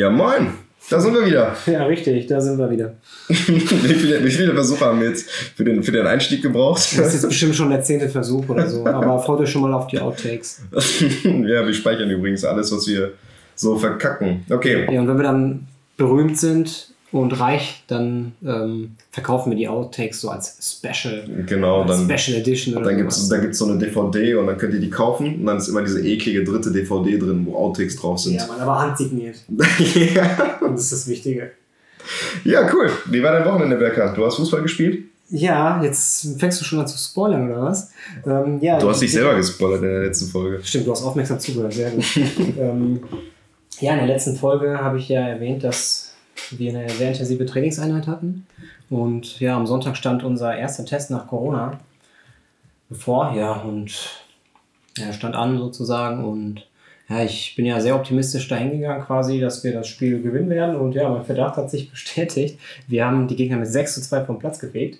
Ja, moin. Da sind wir wieder. Ja, richtig, da sind wir wieder. wie, viele, wie viele Versuche haben wir jetzt für den, für den Einstieg gebraucht? Das ist jetzt bestimmt schon der zehnte Versuch oder so. Aber freut euch schon mal auf die Outtakes. ja, wir speichern übrigens alles, was wir so verkacken. Okay. Ja, und wenn wir dann berühmt sind und reich, dann ähm, verkaufen wir die Outtakes so als Special. Genau, als dann, Special Edition oder dann gibt es gibt's so eine DVD und dann könnt ihr die kaufen und dann ist immer diese eklige dritte DVD drin, wo Outtakes drauf sind. Ja, man, aber handsigniert. ja. Und das ist das Wichtige. ja, cool. Wie war dein Wochenende, Berkan? Du hast Fußball gespielt? Ja, jetzt fängst du schon an zu spoilern, oder was? Ähm, ja, Du hast dich selber gespoilert in der letzten Folge. Stimmt, du hast aufmerksam zugehört, sehr gut. ähm, ja, in der letzten Folge habe ich ja erwähnt, dass wir eine sehr intensive Trainingseinheit hatten. Und ja, am Sonntag stand unser erster Test nach Corona bevor, ja, und er stand an sozusagen. Und ja, ich bin ja sehr optimistisch dahingegangen quasi, dass wir das Spiel gewinnen werden. Und ja, mein Verdacht hat sich bestätigt. Wir haben die Gegner mit 6 zu 2 vom Platz gefegt.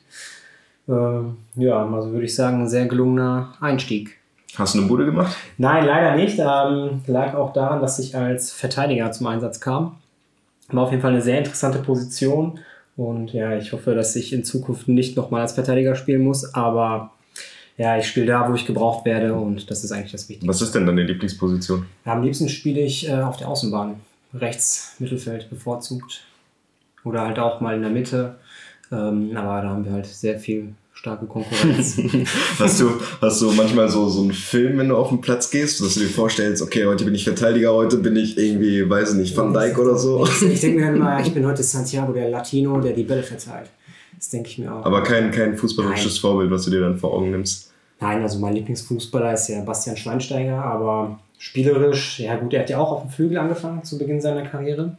Ähm, ja, also würde ich sagen, ein sehr gelungener Einstieg. Hast du eine Bude gemacht? Nein, leider nicht. Ähm, lag auch daran, dass ich als Verteidiger zum Einsatz kam. War auf jeden Fall eine sehr interessante Position. Und ja, ich hoffe, dass ich in Zukunft nicht nochmal als Verteidiger spielen muss. Aber ja, ich spiele da, wo ich gebraucht werde. Und das ist eigentlich das Wichtigste. Was ist denn deine Lieblingsposition? Ja, am liebsten spiele ich äh, auf der Außenbahn. Rechts, Mittelfeld bevorzugt. Oder halt auch mal in der Mitte. Ähm, aber da haben wir halt sehr viel starke Konkurrenz. Hast du, hast du manchmal so, so einen Film, wenn du auf den Platz gehst, dass du dir vorstellst, okay, heute bin ich Verteidiger, heute bin ich irgendwie, weiß ich nicht, Van Dijk oder so? Ich, ich denke mir dann immer, ich bin heute Santiago, der Latino, der die Bälle verteilt. Das denke ich mir auch. Aber kein, kein fußballerisches Nein. Vorbild, was du dir dann vor Augen nimmst. Nein, also mein Lieblingsfußballer ist ja Bastian Schweinsteiger, aber spielerisch, ja gut, er hat ja auch auf dem Flügel angefangen zu Beginn seiner Karriere.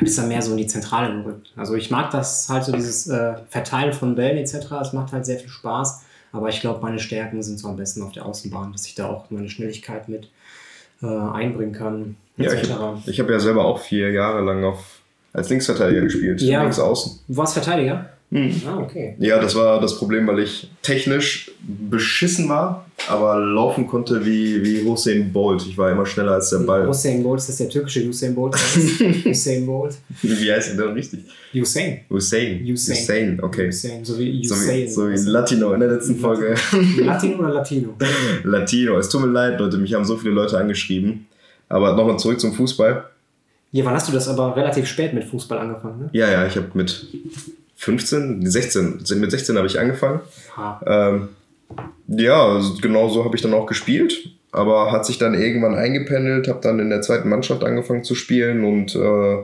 Dann mehr so in die Zentrale gerückt. Also ich mag das halt so, dieses äh, Verteilen von Bällen etc. Es macht halt sehr viel Spaß. Aber ich glaube, meine Stärken sind so am besten auf der Außenbahn, dass ich da auch meine Schnelligkeit mit äh, einbringen kann. Ja, ich, ich habe ja selber auch vier Jahre lang auf, als Linksverteidiger gespielt, Ja. links außen. Du warst Verteidiger? Hm. Ah, okay. Ja, das war das Problem, weil ich technisch beschissen war, aber laufen konnte wie, wie Hussein Bolt. Ich war immer schneller als der Ball. Usain Bolt, ist das der türkische Usain Bolt? Usain Bolt. Wie heißt der denn richtig? Usain. Hussein. Usain. Hussein, okay. Usain, so wie So Usain. wie, so wie Latino in der letzten Folge. Latino oder Latino? Latino. Es tut mir leid, Leute, mich haben so viele Leute angeschrieben. Aber nochmal zurück zum Fußball. Ja, wann hast du das aber relativ spät mit Fußball angefangen, ne? Ja, ja, ich habe mit 15, 16, mit 16 habe ich angefangen. Ähm, ja, genau so habe ich dann auch gespielt, aber hat sich dann irgendwann eingependelt, habe dann in der zweiten Mannschaft angefangen zu spielen und äh,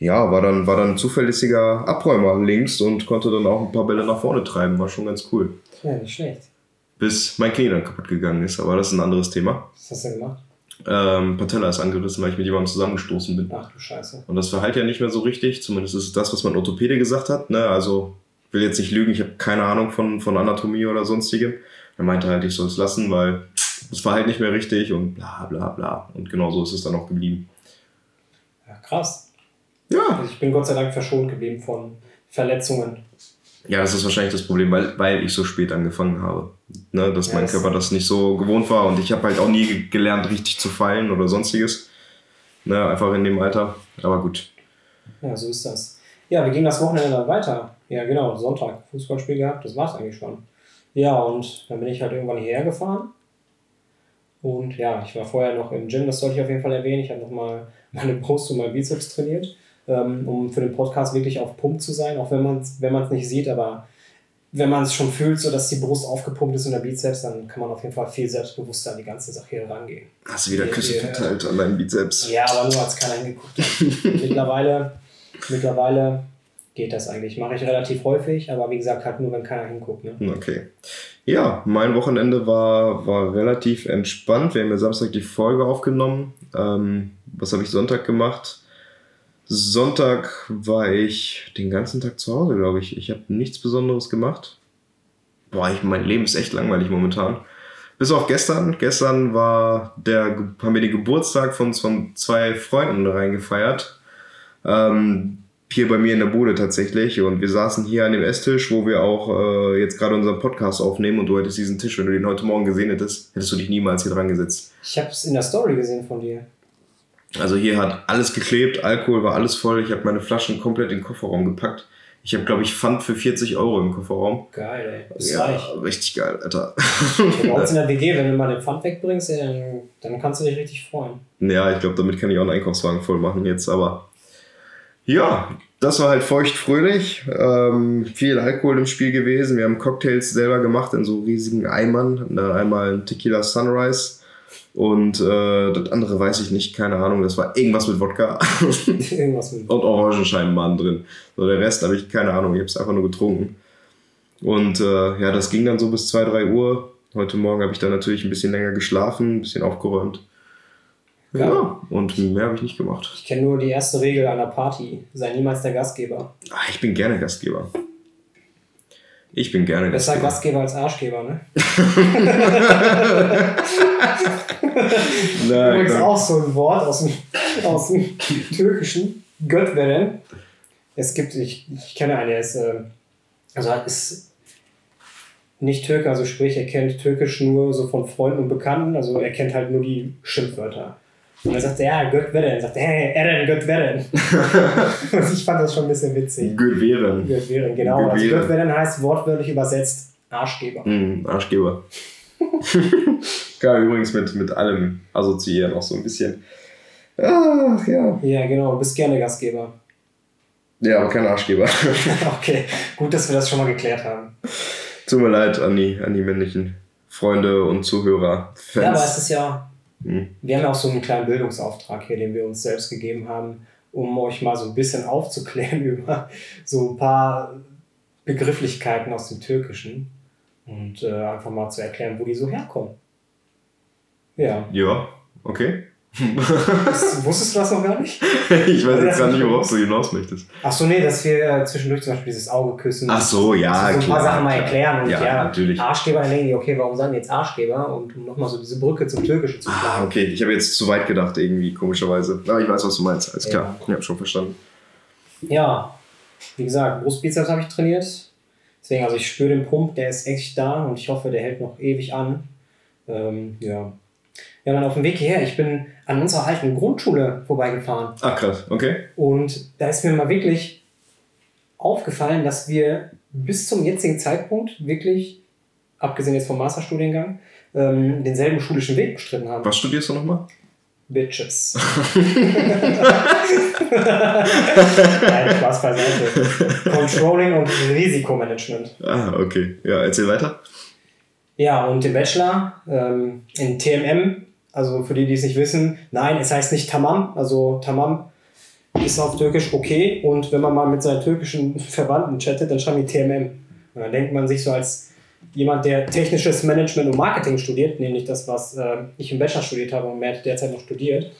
ja, war dann, war dann ein zuverlässiger Abräumer links und konnte dann auch ein paar Bälle nach vorne treiben, war schon ganz cool. Ja, nicht schlecht. Bis mein Knie dann kaputt gegangen ist, aber das ist ein anderes Thema. Was hast du gemacht? Ähm, Patella ist angerissen, weil ich mit jemandem zusammengestoßen bin. Ach du Scheiße. Und das verhält ja nicht mehr so richtig, zumindest ist es das, was mein Orthopäde gesagt hat. Ne? Also will jetzt nicht lügen, ich habe keine Ahnung von, von Anatomie oder sonstigem. Er meinte halt, ich soll es lassen, weil es verhält nicht mehr richtig und bla bla bla. Und genau so ist es dann auch geblieben. Ja, krass. Ja. Also ich bin Gott sei Dank verschont geblieben von Verletzungen. Ja, das ist wahrscheinlich das Problem, weil, weil ich so spät angefangen habe. Ne? Dass Ja, mein Körper das nicht so gewohnt war und ich habe halt auch nie ge- gelernt, richtig zu fallen oder sonstiges. Ne? Einfach in dem Alter. Aber gut. Ja, so ist das. Ja, wie ging das Wochenende dann weiter? Ja, genau, Sonntag, Fußballspiel gehabt, das war's eigentlich schon. Ja, und dann bin ich halt irgendwann hierher gefahren. Und ja, ich war vorher noch im Gym, das sollte ich auf jeden Fall erwähnen. Ich habe nochmal meine Brust und meinen Bizeps trainiert, ähm, um für den Podcast wirklich auf Pump zu sein, auch wenn man es wenn man's nicht sieht, aber wenn man es schon fühlt, so dass die Brust aufgepumpt ist und der Bizeps, dann kann man auf jeden Fall viel selbstbewusster an die ganze Sache hier rangehen. Hast du wieder Küsse verteilt an deinen Bizeps? Ja, aber nur als keiner hingeguckt hat. mittlerweile, mittlerweile geht das eigentlich. Mache ich relativ häufig, aber wie gesagt, halt nur, wenn keiner hinguckt. Ne? Okay. Ja, mein Wochenende war, war relativ entspannt. Wir haben ja Samstag die Folge aufgenommen. Ähm, was habe ich Sonntag gemacht? Sonntag war ich den ganzen Tag zu Hause, glaube ich. Ich habe nichts Besonderes gemacht. Boah, ich, mein Leben ist echt langweilig momentan. Bis auf gestern. Gestern war der, haben wir den Geburtstag von, von zwei Freunden reingefeiert. Ähm, hier bei mir in der Bude tatsächlich. Und wir saßen hier an dem Esstisch, wo wir auch äh, jetzt gerade unseren Podcast aufnehmen. Und du hättest diesen Tisch, wenn du den heute Morgen gesehen hättest, hättest du dich niemals hier dran gesetzt. Ich habe es in der Story gesehen von dir. Also hier hat alles geklebt, Alkohol war alles voll. Ich habe meine Flaschen komplett in den Kofferraum gepackt. Ich habe, glaube ich, Pfand für 40 Euro im Kofferraum. Geil, ey. Das ja, reich. richtig geil, Alter. Bei uns in der WG, wenn du mal den Pfand wegbringst, dann, dann kannst du dich richtig freuen. Ja, ich glaube, damit kann ich auch einen Einkaufswagen voll machen jetzt, aber ja, das war halt feucht-fröhlich. Ähm, viel Alkohol im Spiel gewesen. Wir haben Cocktails selber gemacht in so riesigen Eimern. Dann einmal ein Tequila Sunrise und äh, das andere weiß ich nicht, keine Ahnung. Das war irgendwas mit Wodka Irgendwas mit. und Orangenscheibenbahn drin. So, der Rest habe ich keine Ahnung. Ich habe es einfach nur getrunken. Und äh, ja, das ging dann so bis 2, 3 Uhr. Heute Morgen habe ich dann natürlich ein bisschen länger geschlafen, ein bisschen aufgeräumt. Ja, Ja. und mehr habe ich nicht gemacht. Ich kenne nur die erste Regel einer Party. Sei niemals der Gastgeber. Ah, ich bin gerne Gastgeber. Ich bin gerne Besser Gastgeber. Gastgeber als Arschgeber, ne? Na, Übrigens auch so ein Wort aus dem, aus dem Türkischen. Götveren. Es gibt, ich, ich kenne einen, der ist, äh, also ist nicht Türke, also sprich, er kennt Türkisch nur so von Freunden und Bekannten, also er kennt halt nur die Schimpfwörter. Und er sagt, ja, Götveren. sagt, hey, Eren, Götveren. und ich fand das schon ein bisschen witzig. Gut wären. Götveren, genau. Also Götveren. Götveren heißt wortwörtlich übersetzt Arschgeber. Hm, Arschgeber. Kann man übrigens mit, mit allem assoziieren, auch so ein bisschen. Ach ja. Ja, genau, du bist gerne Gastgeber. Ja, aber kein Arschgeber. okay, gut, dass wir das schon mal geklärt haben. Tut mir leid an die, an die männlichen Freunde und Zuhörer, Fans. Ja, aber es ist ja, Hm. wir haben auch so einen kleinen Bildungsauftrag hier, den wir uns selbst gegeben haben, um euch mal so ein bisschen aufzuklären über so ein paar Begrifflichkeiten aus dem Türkischen und äh, einfach mal zu erklären, wo die so herkommen. Ja, Ja, okay. Das, wusstest du das noch gar nicht? ich weiß jetzt gar nicht, worauf du hinaus möchtest. Ach so, nee, dass wir äh, zwischendurch zum Beispiel dieses Auge küssen. Ach so, ja, so ein paar klar, Sachen mal klar. erklären und Ja, ja, natürlich. Arschgeber, die, okay, warum sagen die jetzt Arschgeber? Und um nochmal so diese Brücke zum Türkischen zu Ah, schlagen. okay. Ich habe jetzt zu weit gedacht, irgendwie, komischerweise. Aber ich weiß, was du meinst. Alles klar. Ja. Ich habe schon verstanden. Ja, wie gesagt, Brustbizeps habe ich trainiert. Deswegen, also ich spüre den Pump, der ist echt da und ich hoffe, der hält noch ewig an. Ähm, ja. Ja, dann auf dem Weg hierher, ich bin an unserer alten Grundschule vorbeigefahren. Ach, krass. Okay. Und da ist mir mal wirklich aufgefallen, dass wir bis zum jetzigen Zeitpunkt wirklich, abgesehen jetzt vom Masterstudiengang, ähm, denselben schulischen Weg bestritten haben. Was studierst du nochmal? Bitches. Nein, Spaß beiseite. Controlling und Risikomanagement. Ah, okay. Ja, erzähl weiter. Ja, und den Bachelor ähm, in TMM, also für die, die es nicht wissen, nein, es heißt nicht Tamam, also Tamam ist auf Türkisch okay und wenn man mal mit seinen türkischen Verwandten chattet, dann schreiben die TMM. Und dann denkt man sich so als jemand, der technisches Management und Marketing studiert, nämlich das, was äh, ich im Bachelor studiert habe und Mert derzeit noch studiert,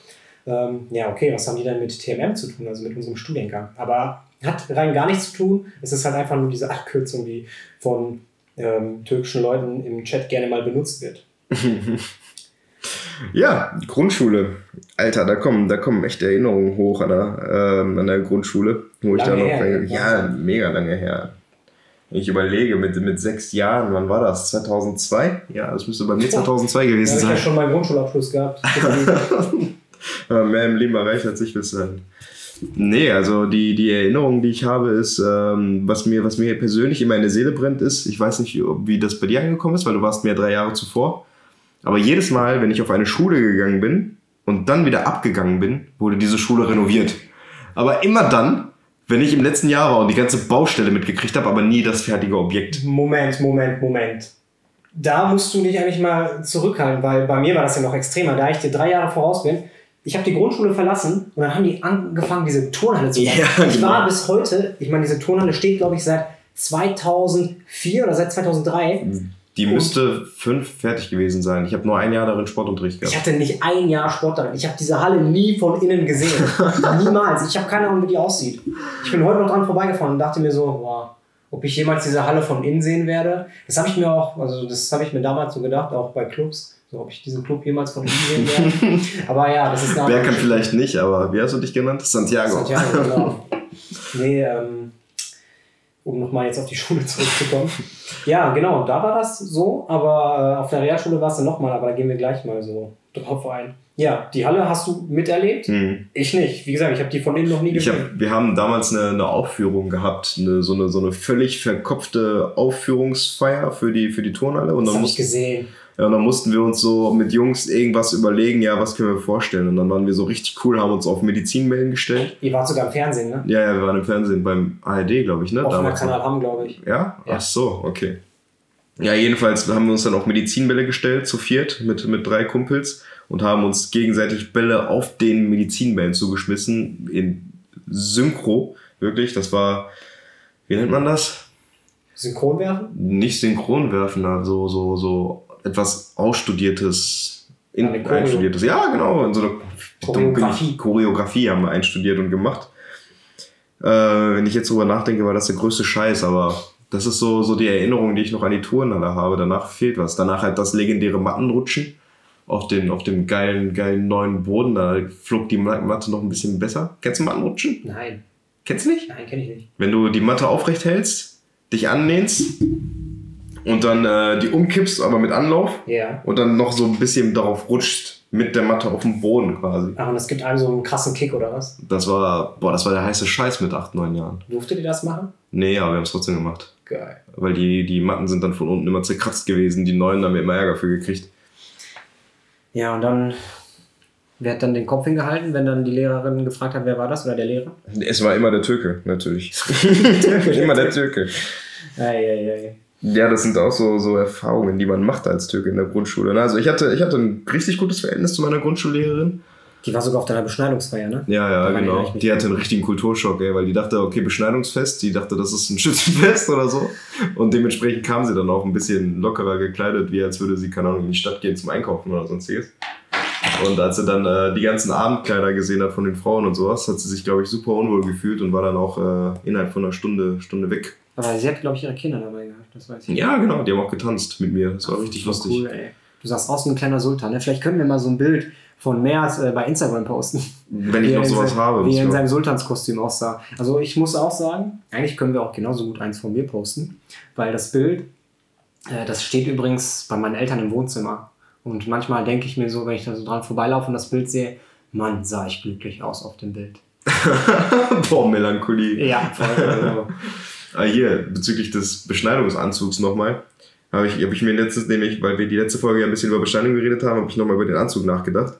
ähm, ja, okay, was haben die dann mit TMM zu tun, also mit unserem Studiengang? Aber hat rein gar nichts zu tun. Es ist halt einfach nur diese Abkürzung, die von ähm, türkischen Leuten im Chat gerne mal benutzt wird. Ja, Grundschule. Alter, da kommen, da kommen echt Erinnerungen hoch an der, ähm, an der Grundschule. Wo ich da Lange noch. her, ja, mega lange her. Wenn ich überlege, mit, mit sechs Jahren, wann war das? 2002? Ja, das müsste bei mir 2002 Da gewesen habe ich ja sein. schon meinen Grundschulabschluss gehabt. Mehr im Leben erreicht als ich bis dahin. Nee, also die, die Erinnerung, die ich habe, ist, ähm, was, mir, was mir persönlich in meine Seele brennt, ist, ich weiß nicht, wie das bei dir angekommen ist, weil du warst mehr drei Jahre zuvor. Aber jedes Mal, wenn ich auf eine Schule gegangen bin und dann wieder abgegangen bin, wurde diese Schule renoviert. Aber immer dann, wenn ich im letzten Jahr war und die ganze Baustelle mitgekriegt habe, aber nie das fertige Objekt. Moment, Moment, Moment. Da musst du dich eigentlich mal zurückhalten, weil bei mir war das ja noch extremer. Da ich dir drei Jahre voraus bin, ich habe die Grundschule verlassen und dann haben die angefangen, diese Turnhalle zu bauen. Ja, ich genau. war bis heute, ich meine, diese Turnhalle steht, glaube ich, seit 2004 oder seit 2003. Die müsste fünf fertig gewesen sein. Ich habe nur ein Jahr darin Sportunterricht Ich gehabt. hatte nicht ein Jahr Sport darin. Ich habe diese Halle nie von innen gesehen. Niemals. Ich habe keine Ahnung, wie die aussieht. Ich bin heute noch dran vorbeigefahren und dachte mir so, wow, ob ich jemals diese Halle von innen sehen werde. Das habe ich mir auch, also das habe ich mir damals so gedacht, auch bei Clubs, so ob ich diesen Club jemals von innen sehen werde. Aber ja, das ist eine Wer kann vielleicht nicht, aber wie hast du dich genannt? Santiago. Santiago, genau. Nee, ähm, um nochmal jetzt auf die Schule zurückzukommen. Ja, genau, da war das so, aber äh, auf der Realschule war es dann nochmal, aber da gehen wir gleich mal so drauf ein. Ja, die Halle hast du miterlebt? Mhm. Ich nicht. Wie gesagt, ich habe die von denen noch nie gesehen. hab, wir haben damals eine, eine Aufführung gehabt, eine, so, eine, so eine völlig verkopfte Aufführungsfeier für die, für die Turnhalle. Und das dann, ich gesehen. Ja, und dann mussten wir uns so mit Jungs irgendwas überlegen, ja, was können wir vorstellen. Und dann waren wir so richtig cool, haben uns auf Medizinwellen gestellt. Ihr wart sogar im Fernsehen, ne? Ja, ja, wir waren im Fernsehen beim ARD, glaube ich, ne? Auf dem. Kanal Hamm, glaube ich. Ja? Ja. Ach so, okay. Ja, jedenfalls haben wir uns dann auch Medizinbälle gestellt, zu viert, mit, mit drei Kumpels und haben uns gegenseitig Bälle auf den Medizinbällen zugeschmissen, in Synchro, wirklich. Das war, wie nennt man das? Synchron werfen? Nicht synchron werfen, also so, so etwas ausstudiertes, in, einstudiertes. Ja, genau, in so eine Choreografie. Choreografie haben wir einstudiert und gemacht. Äh, wenn ich jetzt drüber nachdenke, war das der größte Scheiß, aber das ist so, so die Erinnerung, die ich noch an die Turnhalle habe. Danach fehlt was. Danach halt das legendäre Mattenrutschen auf, den, auf dem geilen, geilen neuen Boden. Da flog die Matte noch ein bisschen besser. Kennst du Mattenrutschen? Nein. Kennst du nicht? Nein, kenne ich nicht. Wenn du die Matte aufrecht hältst, dich anlehnst und dann äh, die umkippst, aber mit Anlauf Ja. und dann noch so ein bisschen darauf rutscht mit der Matte auf dem Boden quasi. Ach, und es gibt einem so einen krassen Kick, oder was? Das war, boah, das war der heiße Scheiß mit 8, 9 Jahren. Durftet ihr das machen? Nee, aber wir haben es trotzdem gemacht. Geil. Weil die, die Matten sind dann von unten immer zerkratzt gewesen. Die neuen haben wir immer Ärger für gekriegt. Ja, und dann, wer hat dann den Kopf hingehalten, wenn dann die Lehrerin gefragt hat, wer war das oder der Lehrer? Es war immer der Türke, natürlich. immer der Türke. Eieiei. Ja, das sind auch so, so Erfahrungen, die man macht als Türke in der Grundschule. Also ich hatte, ich hatte ein richtig gutes Verhältnis zu meiner Grundschullehrerin. Die war sogar auf deiner Beschneidungsfeier, ne? Ja, ja, genau. Die hatte einen richtigen Kulturschock, ey, weil die dachte, okay, Beschneidungsfest, die dachte, das ist ein Schützenfest oder so. Und dementsprechend kam sie dann auch ein bisschen lockerer gekleidet, wie als würde sie, keine Ahnung, in die Stadt gehen zum Einkaufen oder sonstiges. Und als sie dann äh, die ganzen Abendkleider gesehen hat von den Frauen und sowas, hat sie sich, glaube ich, super unwohl gefühlt und war dann auch äh, innerhalb von einer Stunde, Stunde weg. Aber sie hat, glaube ich, ihre Kinder dabei gehabt, das weiß ich. Ja, genau, die haben auch getanzt mit mir. Das war Ach, richtig lustig. Cool, ey. Du sahst aus wie ein kleiner Sultan, ne? Vielleicht können wir mal so ein Bild von Merz äh, bei Instagram posten. Wenn ich noch sowas sein- habe. Wie er in seinem Sultanskostüm aussah. Also ich muss auch sagen, eigentlich können wir auch genauso gut eins von mir posten, weil das Bild, äh, das steht übrigens bei meinen Eltern im Wohnzimmer. Und manchmal denke ich mir so, wenn ich da so dran vorbeilaufe und das Bild sehe, Mann, sah ich glücklich aus auf dem Bild. Boah, Melancholie. Ja, voll. Also, Ah, hier, bezüglich des Beschneidungsanzugs nochmal. Habe ich, hab ich mir letztens nämlich, weil wir die letzte Folge ja ein bisschen über Beschneidung geredet haben, habe ich nochmal über den Anzug nachgedacht.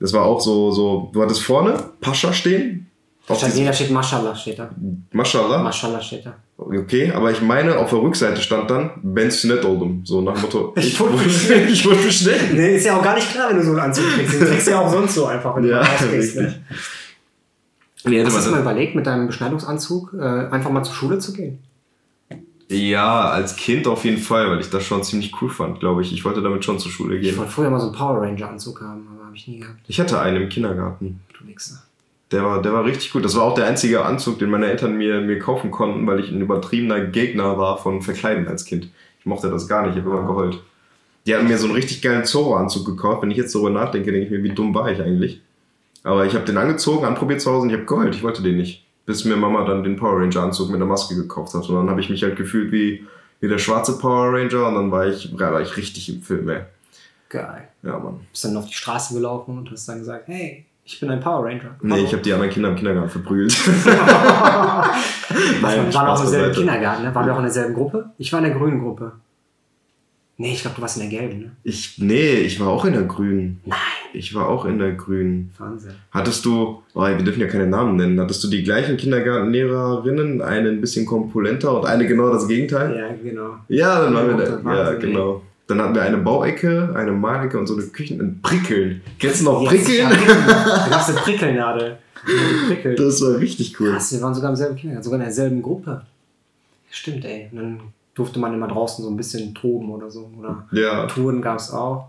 Das war auch so, so, du hattest vorne Pascha stehen. Auf statt jeder steht Mashallah, steht da. Mashallah. Mashallah steht da. Okay, aber ich meine, auf der Rückseite stand dann Ben Snet Oldham. So nach dem Motto, Ich wurde bestellt. ich wurde bestellt. Nee, ist ja auch gar nicht klar, wenn du so einen Anzug trägst. Den trägst du ja auch sonst so einfach, wenn du Ja, mal rausgehst. richtig. Ne? Nee, Hast du dir mal das- überlegt, mit deinem Beschneidungsanzug äh, einfach mal zur Schule zu gehen? ja, als Kind auf jeden Fall, weil ich das schon ziemlich cool fand, glaube ich. Ich wollte damit schon zur Schule Ich gehen. wollte früher mal so einen Power Ranger Anzug haben, aber habe ich nie gehabt. Ich hatte einen im Kindergarten. Du Wichser. Der war, der war richtig gut. Das war auch der einzige Anzug, den meine Eltern mir, mir kaufen konnten, weil ich ein übertriebener Gegner war von Verkleiden als Kind. Ich mochte das gar nicht, ich habe immer geheult. Die hatten mir so einen richtig geilen Zorro-Anzug gekauft. Wenn ich jetzt darüber nachdenke, denke ich mir, wie dumm war ich eigentlich. Aber ich habe den angezogen, anprobiert zu Hause und ich habe geheult. Ich wollte den nicht. Bis mir Mama dann den Power Ranger-Anzug mit der Maske gekauft hat. Und dann habe ich mich halt gefühlt wie, wie der schwarze Power Ranger und dann war ich, war ich richtig im Film, ey. Geil. Ja, Mann. Bist dann auf die Straße gelaufen und hast dann gesagt, hey, ich bin ein Power Ranger. Nee, ich habe die anderen Kinder im Kindergarten verprügelt. Nein, wir waren Spaß auch im selben. Kindergarten, ne? Waren wir auch in derselben Gruppe? Ich war in der grünen Gruppe. Nee, ich glaube, du warst in der gelben, ne? Ich, nee, ich war auch in der grünen. Nein. Ich war auch in der grünen. Wahnsinn. Hattest du, oh, wir dürfen ja keine Namen nennen, hattest du die gleichen Kindergartenlehrerinnen, eine ein bisschen kompulenter und eine genau das Gegenteil? Ja, genau. Ja, dann waren wir da. Wahnsinn, Ja, ey. genau. Dann hatten wir eine Bauecke, eine Malecke und so eine Küchen. Ein Prickeln. Kennst du noch Prickeln? Ja, Prickeln. Du hast eine Prickelnadel. Prickelt. Das war richtig cool. Krass, wir waren sogar im selben Kindergarten, sogar in derselben Gruppe. Stimmt, ey. Und dann durfte man immer draußen so ein bisschen toben oder so. Oder Ja, Touren gab es auch.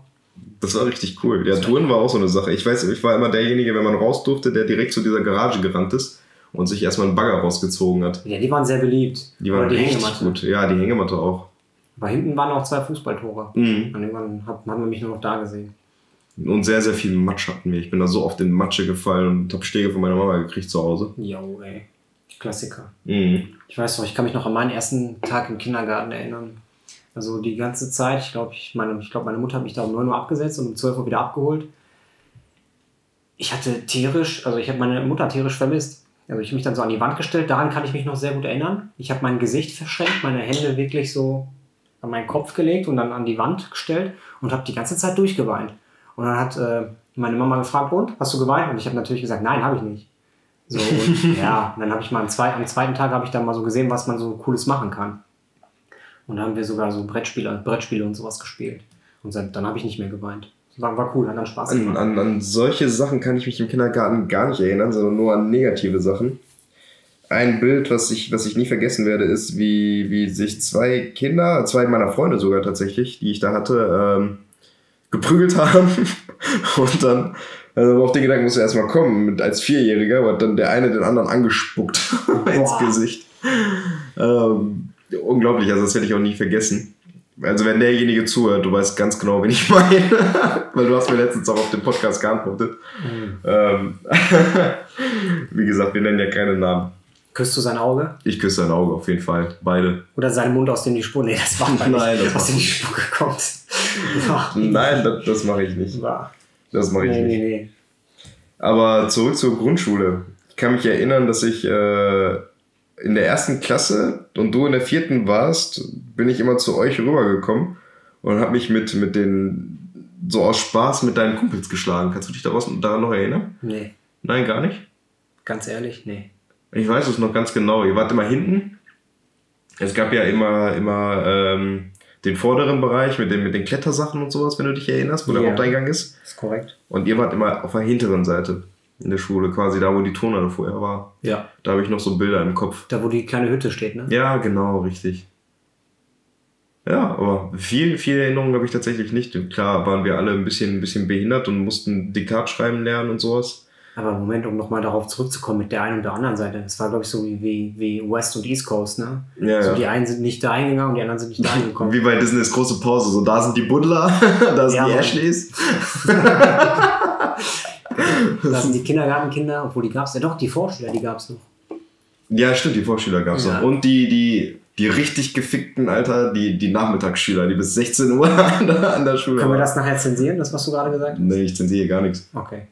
Das war richtig cool. Ja, Touren war auch so eine Sache. Ich weiß, ich war immer derjenige, wenn man raus durfte, der direkt zu dieser Garage gerannt ist und sich erstmal einen Bagger rausgezogen hat. Ja, die waren sehr beliebt. Die waren oder die richtig Hängematte. gut. Ja, die Hängematte auch. Aber hinten waren auch zwei Fußballtore. Mhm. Und irgendwann hat, hat man mich nur noch da gesehen. Und sehr, sehr viel Matsch hatten wir. Ich bin da so oft in Matsche gefallen und habe Schläge von meiner Mama gekriegt zu Hause. Jo, ey. Klassiker. Mhm. Ich weiß noch, ich kann mich noch an meinen ersten Tag im Kindergarten erinnern. Also die ganze Zeit, ich glaube, ich meine, ich glaube, meine Mutter hat mich da um 9 Uhr abgesetzt und um 12 Uhr wieder abgeholt. ich hatte tierisch, also ich habe meine Mutter tierisch vermisst. Also ich habe mich dann so an die Wand gestellt, daran kann ich mich noch sehr gut erinnern. Ich habe mein Gesicht verschränkt, meine Hände wirklich so an meinen Kopf gelegt und dann an die Wand gestellt und habe die ganze Zeit durchgeweint. Und dann hat äh, meine Mama gefragt, und, hast du geweint? Und ich habe natürlich gesagt, nein, habe ich nicht. So, und ja, dann habe ich mal am, zwei, am zweiten Tag habe ich dann mal so gesehen, was man so Cooles machen kann. Und dann haben wir sogar so Brettspiele, Brettspiele und sowas gespielt. Und dann habe ich nicht mehr geweint. War, war cool, hat dann Spaß gemacht. An, an, an solche Sachen kann ich mich im Kindergarten gar nicht erinnern, sondern nur an negative Sachen. Ein Bild, was ich, was ich nie vergessen werde, ist, wie, wie sich zwei Kinder, zwei meiner Freunde sogar tatsächlich, die ich da hatte, ähm, geprügelt haben. Und dann, also auf den Gedanken musst du erstmal kommen, mit, als Vierjähriger, und dann der eine den anderen angespuckt ins Gesicht. Ähm, unglaublich, also das werde ich auch nie vergessen. Also wenn derjenige zuhört, du weißt ganz genau, wen ich meine, weil du hast mir letztens auch auf dem Podcast geantwortet. Mhm. Ähm, wie gesagt, wir nennen ja keine Namen. Küsst du sein Auge? Ich küsse sein Auge auf jeden Fall, beide. Oder seinen Mund, aus dem die Spur, nee, das war Nein, nicht, das aus dem die Spur kommt. Nein, das, das mache ich nicht. Das mache ich nee, nicht. Nee, nee. Aber zurück zur Grundschule. Ich kann mich erinnern, dass ich äh, in der ersten Klasse und du in der vierten warst, bin ich immer zu euch rübergekommen und habe mich mit, mit den, so aus Spaß mit deinen Kumpels geschlagen. Kannst du dich daraus, daran noch erinnern? Nee. Nein, gar nicht? Ganz ehrlich, nee. Ich weiß es noch ganz genau. Ihr wart immer hinten. Es gab ja immer, immer ähm, den vorderen Bereich mit den, mit den Klettersachen und sowas, wenn du dich erinnerst, wo ja, der Haupteingang ist. Ist korrekt. Und ihr wart immer auf der hinteren Seite in der Schule, quasi da, wo die Turnhalle vorher war. Ja. Da habe ich noch so Bilder im Kopf. Da, wo die kleine Hütte steht, ne? Ja, genau, richtig. Ja, aber viel, viel Erinnerungen habe ich tatsächlich nicht. Klar waren wir alle ein bisschen, ein bisschen behindert und mussten Diktat schreiben lernen und sowas. Aber Moment, um nochmal darauf zurückzukommen mit der einen und der anderen Seite. Das war, glaube ich, so wie, wie West und East Coast, ne? Ja, so, ja. Die einen sind nicht da eingegangen und die anderen sind nicht da eingekommen. Wie bei Disney's große Pause. So, da sind die Buddler, da sind ja, die Ashleys. da sind die Kindergartenkinder, obwohl die gab es ja doch, die Vorschüler, die gab es noch. Ja, stimmt, die Vorschüler gab es ja. noch. Und die, die, die richtig gefickten, Alter, die, die Nachmittagsschüler, die bis 16 Uhr an der, an der Schule Können wir das nachher zensieren, das, was du gerade gesagt hast? Nee, ich zensiere gar nichts. Okay.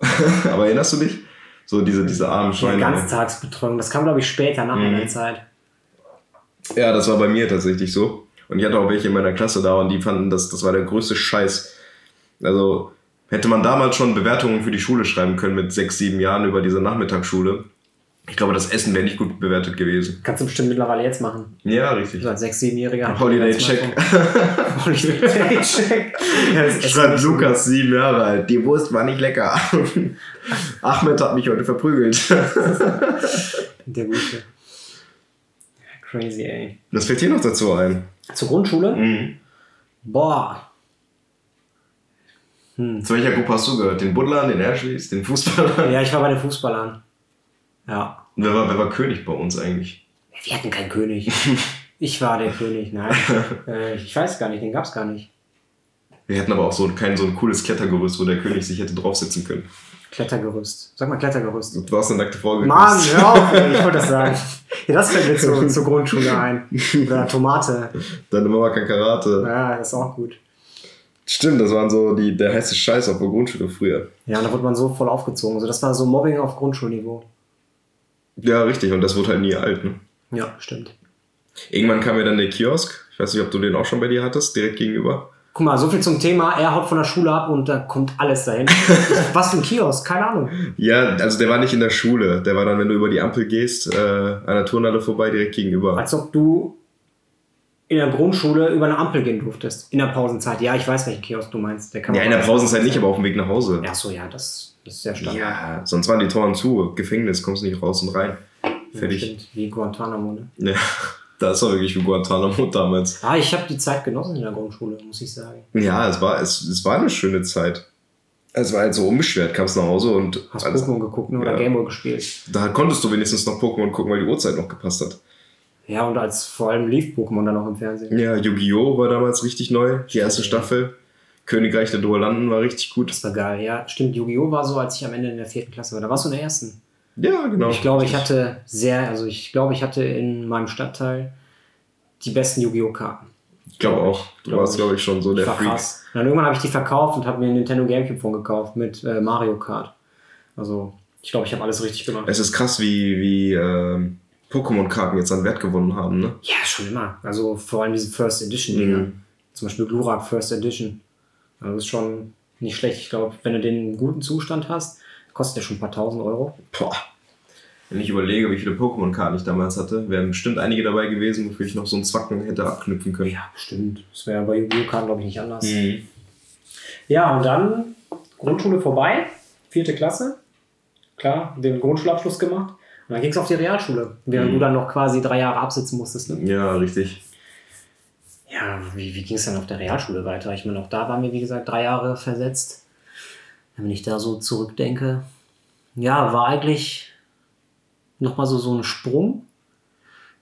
Aber erinnerst du dich? So diese, diese armen Schweine. Ja, Ganztagsbetreuung, das kam, glaube ich, später nach mhm. meiner Zeit. Ja, das war bei mir tatsächlich so. Und ich hatte auch welche in meiner Klasse da und die fanden, das, das war der größte Scheiß. Also hätte man damals schon Bewertungen für die Schule schreiben können mit sechs, sieben Jahren über diese Nachmittagsschule, ich glaube, das Essen wäre nicht gut bewertet gewesen. Kannst du bestimmt mittlerweile jetzt machen. Ja, richtig. So als sechs, siebenjähriger. Holiday Check. Holiday Check. Schreibt Lukas, sieben Jahre alt. Die Wurst war nicht lecker. Ahmed hat mich heute verprügelt. Der Gute. Crazy, ey. Was fällt dir noch dazu ein? Zur Grundschule? Mhm. Boah. Hm. Zu welcher Gruppe hast du gehört? Den Buddlern, den Ashleys, den Fußballern? Ja, ich war bei den Fußballern. Ja. Wer war, wer war König bei uns eigentlich? Wir hatten keinen König. ich war der König, nein. äh, ich weiß gar nicht, den gab es gar nicht. Wir hätten aber auch so kein so ein cooles Klettergerüst, wo der König sich hätte draufsetzen können. Klettergerüst. Sag mal Klettergerüst. Du hast eine nackte Frau. Mann, hör auf, ich wollte das sagen. Ja, das fällt mir zu, zur Grundschule ein. Oder Tomate. Deine Mama kann Karate. Ja, das ist auch gut. Stimmt, das waren so die, der heiße Scheiß auf der Grundschule früher. Ja, da wurde man so voll aufgezogen. Also das war so Mobbing auf Grundschulniveau. Ja, richtig. Und das wurde halt nie alt, ne? Ja, stimmt. Irgendwann kam ja dann der Kiosk. Ich weiß nicht, ob du den auch schon bei dir hattest, direkt gegenüber. Guck mal, so viel zum Thema, er haut von der Schule ab und da kommt alles dahin. Was für ein Kiosk? Keine Ahnung. Ja, also der war nicht in der Schule. Der war dann, wenn du über die Ampel gehst, äh, an der Turnhalle vorbei, direkt gegenüber. Als ob du in der Grundschule über eine Ampel gehen durftest. In der Pausenzeit. Ja, ich weiß, welchen Kiosk du meinst. Der kann ja, in der Pausenzeit nicht, aber auf dem Weg nach Hause. Ja, so, ja, das, das ist sehr stark. Ja, sonst waren die Toren zu. Gefängnis, kommst du nicht raus und rein. Fertig. Ja, stimmt, wie Guantanamo, ne? Ja, das war wirklich wie Guantanamo damals. Ah, ich habe die Zeit genossen in der Grundschule, muss ich sagen. Ja, es war, es, es war eine schöne Zeit. Es war halt so unbeschwert, kamst nach Hause und. Hast alles, Pokémon geguckt ne? oder ja, Gameboy gespielt. Da konntest du wenigstens noch Pokémon gucken, weil die Uhrzeit noch gepasst hat. Ja, und als vor allem lief Pokémon dann auch im Fernsehen. Ja, Yu-Gi-Oh! war damals richtig neu, die erste ja. Staffel. Königreich der Duellanten war richtig gut. Das war geil, ja. Stimmt, Yu-Gi-Oh! war so, als ich am Ende in der vierten Klasse war. Da warst du in der ersten. Ja, genau. Ich glaube, ich hatte sehr, also ich glaube, ich hatte in meinem Stadtteil die besten Yu-Gi-Oh! Karten. Ich glaube auch. Du Glaub warst, glaube ich, schon so der Freak. krass. Dann irgendwann habe ich die verkauft und habe mir ein Nintendo Gamecube Phone gekauft mit äh, Mario Kart. Also, ich glaube, ich habe alles richtig gemacht. Es ist krass, wie, wie ähm, Pokémon-Karten jetzt an Wert gewonnen haben, ne? Ja, schon immer. Also vor allem diese First Edition Dinge. Mhm. Zum Beispiel Glurak First Edition. Also das ist schon nicht schlecht. Ich glaube, wenn du den in guten Zustand hast, kostet der schon ein paar tausend Euro. Boah. Wenn ich überlege, wie viele Pokémon-Karten ich damals hatte, wären bestimmt einige dabei gewesen, wofür ich noch so einen Zwacken hätte abknüpfen können. Ja, bestimmt. Das wäre bei Yu-Gi-Oh! Karten, glaube ich, nicht anders. Mhm. Ja, und dann Grundschule vorbei, vierte Klasse. Klar, den Grundschulabschluss gemacht. Und dann ging es auf die Realschule, während Mhm. du dann noch quasi drei Jahre absitzen musstest. Ne? Ja, richtig. Ja, wie, wie ging es dann auf der Realschule weiter? Ich meine, auch da waren wir, wie gesagt, drei Jahre versetzt. Wenn ich da so zurückdenke, ja, war eigentlich nochmal so, so ein Sprung.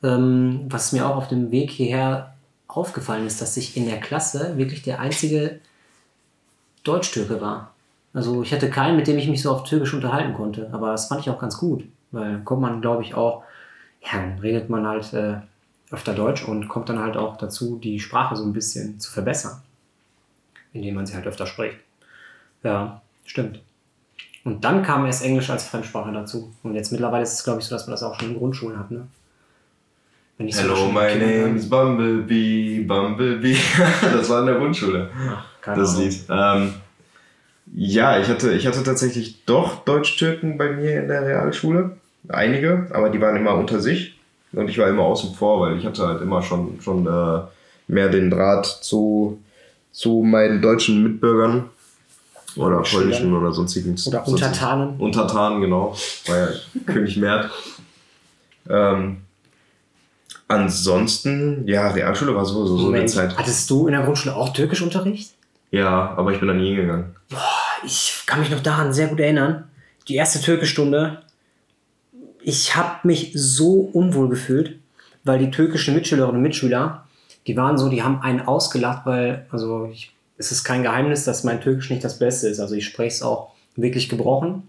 Ähm, was mir auch auf dem Weg hierher aufgefallen ist, dass ich in der Klasse wirklich der einzige Deutsch-Türke war. Also ich hatte keinen, mit dem ich mich so auf Türkisch unterhalten konnte. Aber das fand ich auch ganz gut, weil kommt man, glaube ich, auch, ja, dann redet man halt äh, öfter Deutsch und kommt dann halt auch dazu, die Sprache so ein bisschen zu verbessern, indem man sie halt öfter spricht. Ja, stimmt. Und dann kam erst Englisch als Fremdsprache dazu. Und jetzt mittlerweile ist es, glaube ich, so, dass man das auch schon in Grundschulen hat, ne? Wenn sogar Hello, schon my im Kindergarten. name is Bumblebee, Bumblebee. das war in der Grundschule, Ach, das Ahnung. Lied. Ähm, ja, ich hatte, ich hatte tatsächlich doch Deutsch-Türken bei mir in der Realschule. Einige, aber die waren immer unter sich. Und ich war immer außen vor, weil ich hatte halt immer schon, schon äh, mehr den Draht zu, zu meinen deutschen Mitbürgern. Oder polnischen oder sonstigen. Oder Untertanen. Untertanen, genau. War ja König Mert. Ähm, ansonsten, ja, Realschule war sowieso so eine Moment, Zeit. hattest du in der Grundschule auch Türkischunterricht? Ja, aber ich bin da nie hingegangen. Ich kann mich noch daran sehr gut erinnern. Die erste Türkischstunde, ich habe mich so unwohl gefühlt, weil die türkischen Mitschülerinnen und Mitschüler, die waren so, die haben einen ausgelacht, weil, also ich, es ist kein Geheimnis, dass mein Türkisch nicht das Beste ist. Also ich spreche es auch wirklich gebrochen.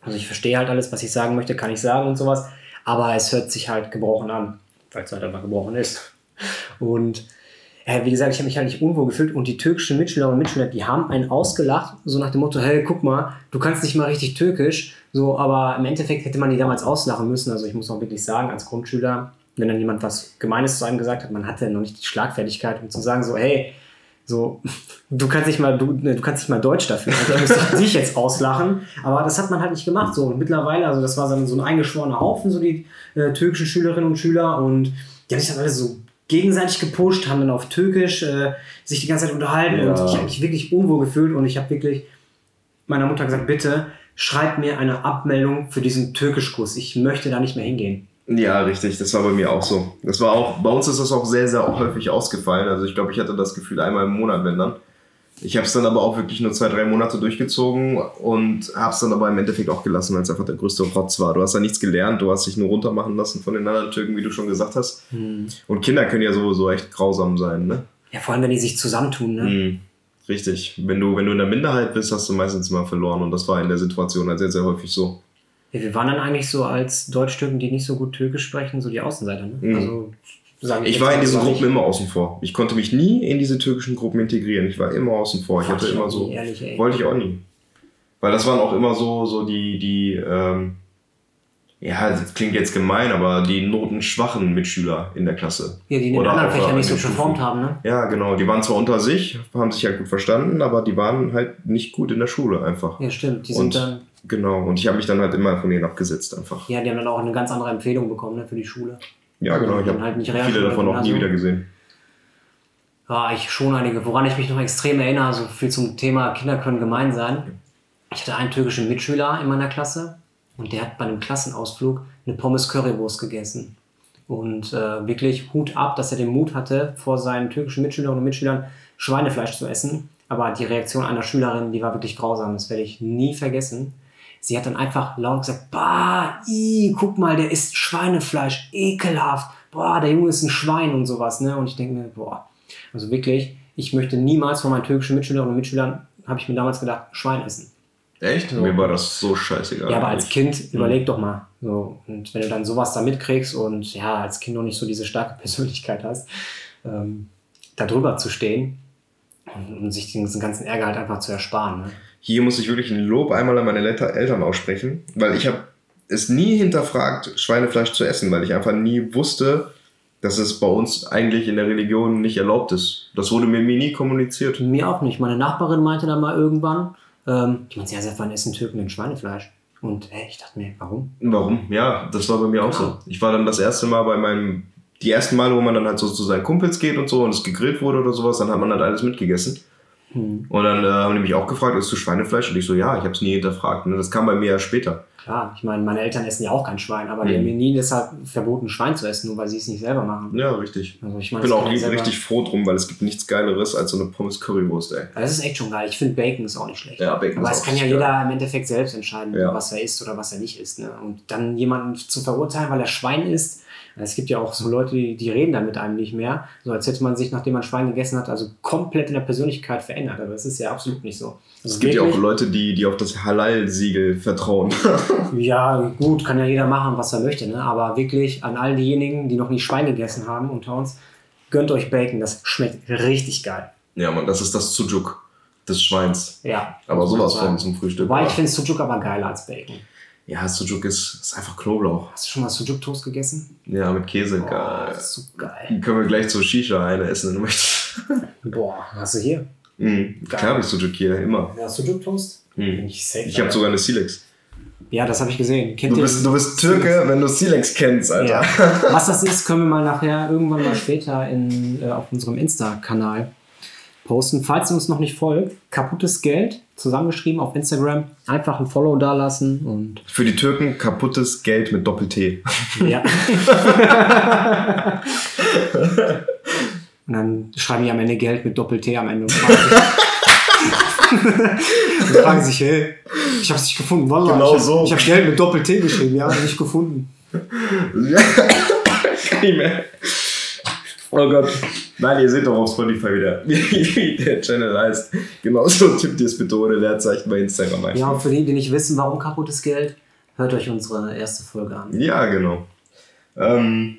Also ich verstehe halt alles, was ich sagen möchte, kann ich sagen und sowas. Aber es hört sich halt gebrochen an, weil es halt einfach gebrochen ist. Und wie gesagt, ich habe mich halt nicht unwohl gefühlt und die türkischen Mitschülerinnen und Mitschüler, die haben einen ausgelacht, so nach dem Motto, hey, guck mal, du kannst nicht mal richtig türkisch, so, aber im Endeffekt hätte man die damals auslachen müssen, also ich muss auch wirklich sagen, als Grundschüler, wenn dann jemand was Gemeines zu einem gesagt hat, man hatte noch nicht die Schlagfertigkeit, um zu sagen, so, hey, so, du kannst nicht mal, du, ne, du kannst nicht mal Deutsch dafür. Also, müsste dich jetzt auslachen. Aber das hat man halt nicht gemacht. So, und mittlerweile, also das war dann so ein eingeschworener Haufen, so die äh, türkischen Schülerinnen und Schüler. Und die haben sich dann alle so gegenseitig gepusht, haben dann auf Türkisch äh, sich die ganze Zeit unterhalten. Ja. Und ich habe mich wirklich unwohl gefühlt. Und ich habe wirklich meiner Mutter gesagt, bitte schreib mir eine Abmeldung für diesen Türkischkurs. Ich möchte da nicht mehr hingehen. Ja, richtig, das war bei mir auch so. Das war auch, bei uns ist das auch sehr, sehr häufig ausgefallen. Also ich glaube, ich hatte das Gefühl einmal im Monat, wenn dann. Ich habe es dann aber auch wirklich nur zwei, drei Monate durchgezogen und habe es dann aber im Endeffekt auch gelassen, weil es einfach der größte Rotz war. Du hast ja nichts gelernt, du hast dich nur runtermachen lassen von den anderen Türken, wie du schon gesagt hast. Und Kinder können ja sowieso echt grausam sein, ne? Ja, vor allem, wenn die sich zusammentun. Ne? Mhm. Richtig. Wenn du, wenn du in der Minderheit bist, hast du meistens immer verloren. Und das war in der Situation halt sehr, sehr häufig so. Ja, wir waren dann eigentlich so als Deutschtürken, die nicht so gut Türkisch sprechen, so die Außenseiter. Ne? Mhm. Also, sagen Ich war in diesen Gruppen immer außen vor. Ich konnte mich nie in diese türkischen Gruppen integrieren. Ich war immer außen vor. Ich hatte ich immer so. nie, ehrlich. Wollte ich auch nie. Weil das waren auch immer so, so die, die, ähm, ja, das klingt jetzt gemein, aber die notenschwachen Mitschüler in der Klasse. Ja, die in den anderen Fächern der- nicht so performt haben, ne? Ja, genau. Die waren zwar unter sich, haben sich halt gut verstanden, aber die waren halt nicht gut in der Schule einfach. Ja, stimmt. Die Und sind dann, genau. Und ich habe mich dann halt immer von denen abgesetzt einfach. ja, die haben dann auch eine ganz andere Empfehlung bekommen, ne, für die Schule. Ja, genau. Ich Dann habe halt nicht viele davon auch nie Gymnasium. wieder gesehen. Ja, ich schon einige. Woran ich mich noch extrem erinnere, so viel zum Thema Kinder können gemein sein. Ich hatte einen türkischen Mitschüler in meiner Klasse und der hat bei einem Klassenausflug eine Pommes Currywurst gegessen. Und äh, wirklich Hut ab, dass er den Mut hatte, vor seinen türkischen Mitschülerinnen und Mitschülern Schweinefleisch zu essen. Aber die Reaktion einer Schülerin, die war wirklich grausam. Das werde ich nie vergessen. Sie hat dann einfach laut gesagt, bah, i, guck mal, der isst Schweinefleisch, ekelhaft. Boah, der Junge ist ein Schwein und sowas. Ne? Und ich denke mir, boah, also wirklich, ich möchte niemals von meinen türkischen Mitschülerinnen und Mitschülern, habe ich mir damals gedacht, Schwein essen. Echt? Mir war das so scheißegal. Ja, aber als. Kind, überleg doch mal. So, und wenn du dann sowas da mitkriegst und ja, als Kind noch nicht so diese starke Persönlichkeit hast, ähm, da drüber zu stehen und, und sich diesen ganzen Ärger halt einfach zu ersparen. Ne? Hier muss ich wirklich ein Lob einmal an meine Eltern aussprechen, weil ich habe es nie hinterfragt, Schweinefleisch zu essen, weil ich einfach nie wusste, dass es bei uns eigentlich in der Religion nicht erlaubt ist. Das wurde mir nie kommuniziert. Mir auch nicht. Meine Nachbarin meinte dann mal irgendwann, ähm, ich meinte, ja, seit wann essen Türken denn Schweinefleisch? Und hey, ich dachte mir, warum? Warum? Ja, das war bei mir auch so. Ich war dann das erste Mal bei meinem, die ersten Male, wo man dann halt so zu seinen Kumpels geht und so und es gegrillt wurde oder sowas, dann hat man halt alles mitgegessen. Hm. Und dann äh, haben die mich auch gefragt, isst du Schweinefleisch? Und ich so, ja, ich habe es nie hinterfragt. Und das kam bei mir ja später. Klar, ich meine, meine Eltern essen ja auch kein Schwein, aber die Mhm. haben mir nie deshalb verboten, Schwein zu essen, nur weil sie es nicht selber machen. Ja, richtig. Also ich meine, bin auch richtig froh drum, weil es gibt nichts Geileres als so eine Pommes Currywurst, ey. Das ist echt schon geil. Ich finde Bacon ist auch nicht schlecht. Ja, Bacon Aber ist es auch kann ja jeder im Endeffekt selbst entscheiden, Ja. was er isst oder was er nicht isst. Ne? Und dann jemanden zu verurteilen, weil er Schwein isst. Es gibt ja auch so Leute, die, die reden dann mit einem nicht mehr. So als hätte man sich, nachdem man Schwein gegessen hat, also komplett in der Persönlichkeit verändert. Aber das ist ja absolut nicht so. Also Es gibt ja auch Leute, die, die auf das Halal-Siegel vertrauen. Ja, gut, kann ja jeder machen, was er möchte. Ne? Aber wirklich an all diejenigen, die noch nie Schwein gegessen haben unter uns, gönnt euch Bacon. Das schmeckt richtig geil. ja, man, das ist das Sujuk des Schweins. Ja. Aber sowas von zum Frühstück. Wobei ich finde Sujuk aber geiler als Bacon. Ja, Sujuk ist, ist einfach Knoblauch. Hast du schon mal Sujuk-Toast gegessen? Ja, mit Käse. Boah, geil. das ist so geil. Dann können wir gleich zur Shisha eine essen, wenn du möchtest. Boah, hast du hier? Mhm. Klar habe ich Sujuk hier, immer. Ja, Sujuk-Toast? Mhm. ich safe. Ich habe sogar eine Silex. Ja, das habe ich gesehen. Kennt Du bist, du bist Türke, wenn du Silex kennst, Alter. Ja. Was das ist, können wir mal nachher irgendwann mal später in, äh, auf unserem Insta-Kanal posten. Falls ihr uns noch nicht folgt, kaputtes Geld, zusammengeschrieben auf Instagram, einfach ein Follow dalassen und Für die Türken kaputtes Geld mit Doppel-T. ja. und dann schreiben die am Ende Geld mit Doppel-T am Ende und fragen sich, und fragen sich hey, ich habe es nicht gefunden. Wallah, Genau ich hab, so. Ich habe Geld mit Doppel-T geschrieben, ja, nicht gefunden. Nicht mehr. Oh Gott. Nein, ihr seht doch auf Spotify wieder, wie der Channel heißt. Genauso tippt ihr es bitte ohne Leerzeichen bei Instagram ein. Ja, und für die, die nicht wissen, warum kaputtes Geld, hört euch unsere erste Folge an. Ja, genau. Ähm,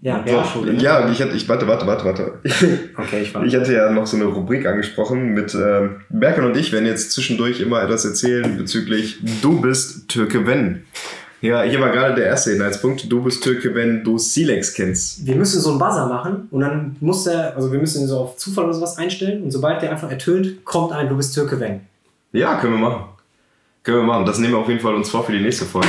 Ja, so, Realschule. ne? ja, ich hatte, ich, warte, warte, warte, warte. Okay, ich war. Ich hatte ja noch so eine Rubrik angesprochen mit ähm, Berkan und ich werden jetzt zwischendurch immer etwas erzählen bezüglich Du bist Türke, wenn. Ja, hier war gerade der erste Inhaltspunkt. Du bist Türke, wenn du Silex kennst. wir müssen so einen Buzzer machen und dann muss der, also wir müssen ihn so auf Zufall oder sowas einstellen und sobald der einfach ertönt, kommt ein, du bist Türke wenn. Ja, können wir machen. Können wir machen. Das nehmen wir auf jeden Fall uns vor für die nächste Folge.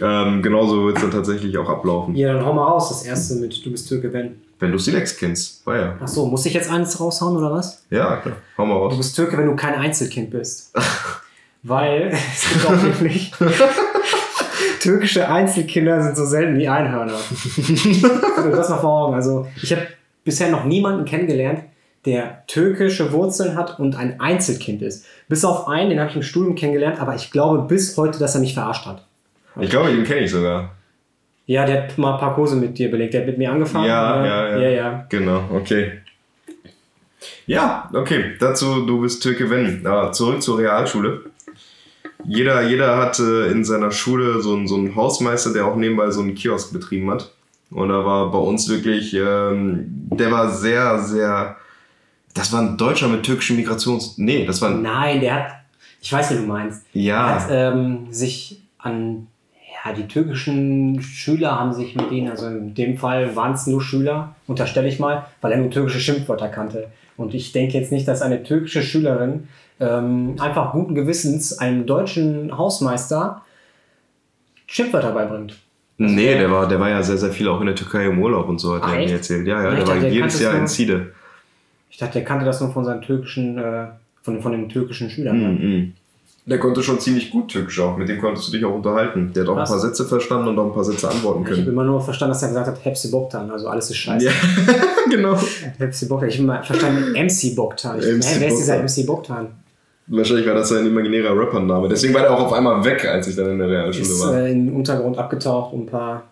Ähm, genauso wird es dann tatsächlich auch ablaufen. Ja, dann hau mal raus, das erste mit du bist Türke wenn. Wenn du Silex kennst. War ja. Ach so, muss ich jetzt eins raushauen oder was? Ja, klar. Hau mal Du raus. bist Türke, wenn du kein Einzelkind bist. Weil es gibt auch wirklich türkische Einzelkinder sind so selten wie Einhörner. Also das mal vor Augen. Also ich habe bisher noch niemanden kennengelernt, der türkische Wurzeln hat und ein Einzelkind ist. Bis auf einen, den habe ich im Studium kennengelernt, aber ich glaube bis heute, dass er mich verarscht hat. Ich glaube, den kenne ich sogar. Ja, der hat mal ein paar Kurse mit dir belegt. Der hat mit mir angefangen. Ja, Äh, ja, ja. ja, ja. Genau, okay. Ja, okay. Dazu, du bist Türke, wenn. Aber zurück zur Realschule. Jeder, jeder hatte in seiner Schule so einen, so einen Hausmeister, der auch nebenbei so einen Kiosk betrieben hat. Und da war bei uns wirklich, ähm, der war sehr, sehr. Das war ein Deutscher mit türkischen Migrations. Nee, das war ein. Nein, der hat, ich weiß, wie du meinst. Er Ja. hat ähm, sich an, ja, die türkischen Schüler haben sich mit ihnen, also in dem Fall waren es nur Schüler, unterstelle ich mal, weil er nur türkische Schimpfwörter kannte. Und ich denke jetzt nicht, dass eine türkische Schülerin ähm, einfach guten Gewissens einem deutschen Hausmeister Schimpfwörter beibringt. Nee, der war, der war ja sehr, sehr viel auch in der Türkei im Urlaub und so, hat er mir erzählt. Ja, ja, der war dachte, der jedes Jahr in Ziede. Ich dachte, der kannte das nur von seinen türkischen, äh, von, von den türkischen Schülern. ne? Mhm. Der konnte schon ziemlich gut Türkisch auch. Mit dem konntest du dich auch unterhalten. Der hat auch Was? ein paar Sätze verstanden und auch ein paar Sätze antworten Ich habe können. immer nur verstanden, dass er gesagt hat, Hepsi Boktan, also alles ist scheiße. Ja, genau. Hepsi Boktan. Ich habe immer verstanden, MC Boktan. Ich, MC hä, wer ist dieser. MC Boktan? Wahrscheinlich war das sein imaginärer Rappername. Deswegen war der auch auf einmal weg, als ich dann in der Realschule Ist war. äh, in den Untergrund abgetaucht, um ein paar,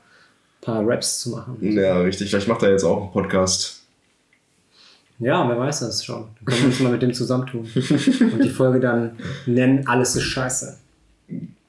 paar Raps zu machen. Ja, richtig. Vielleicht macht er jetzt auch einen Podcast. Ja, wer weiß das schon. Dann können wir uns mal mit dem zusammentun. Und die Folge dann nennen, alles ist scheiße.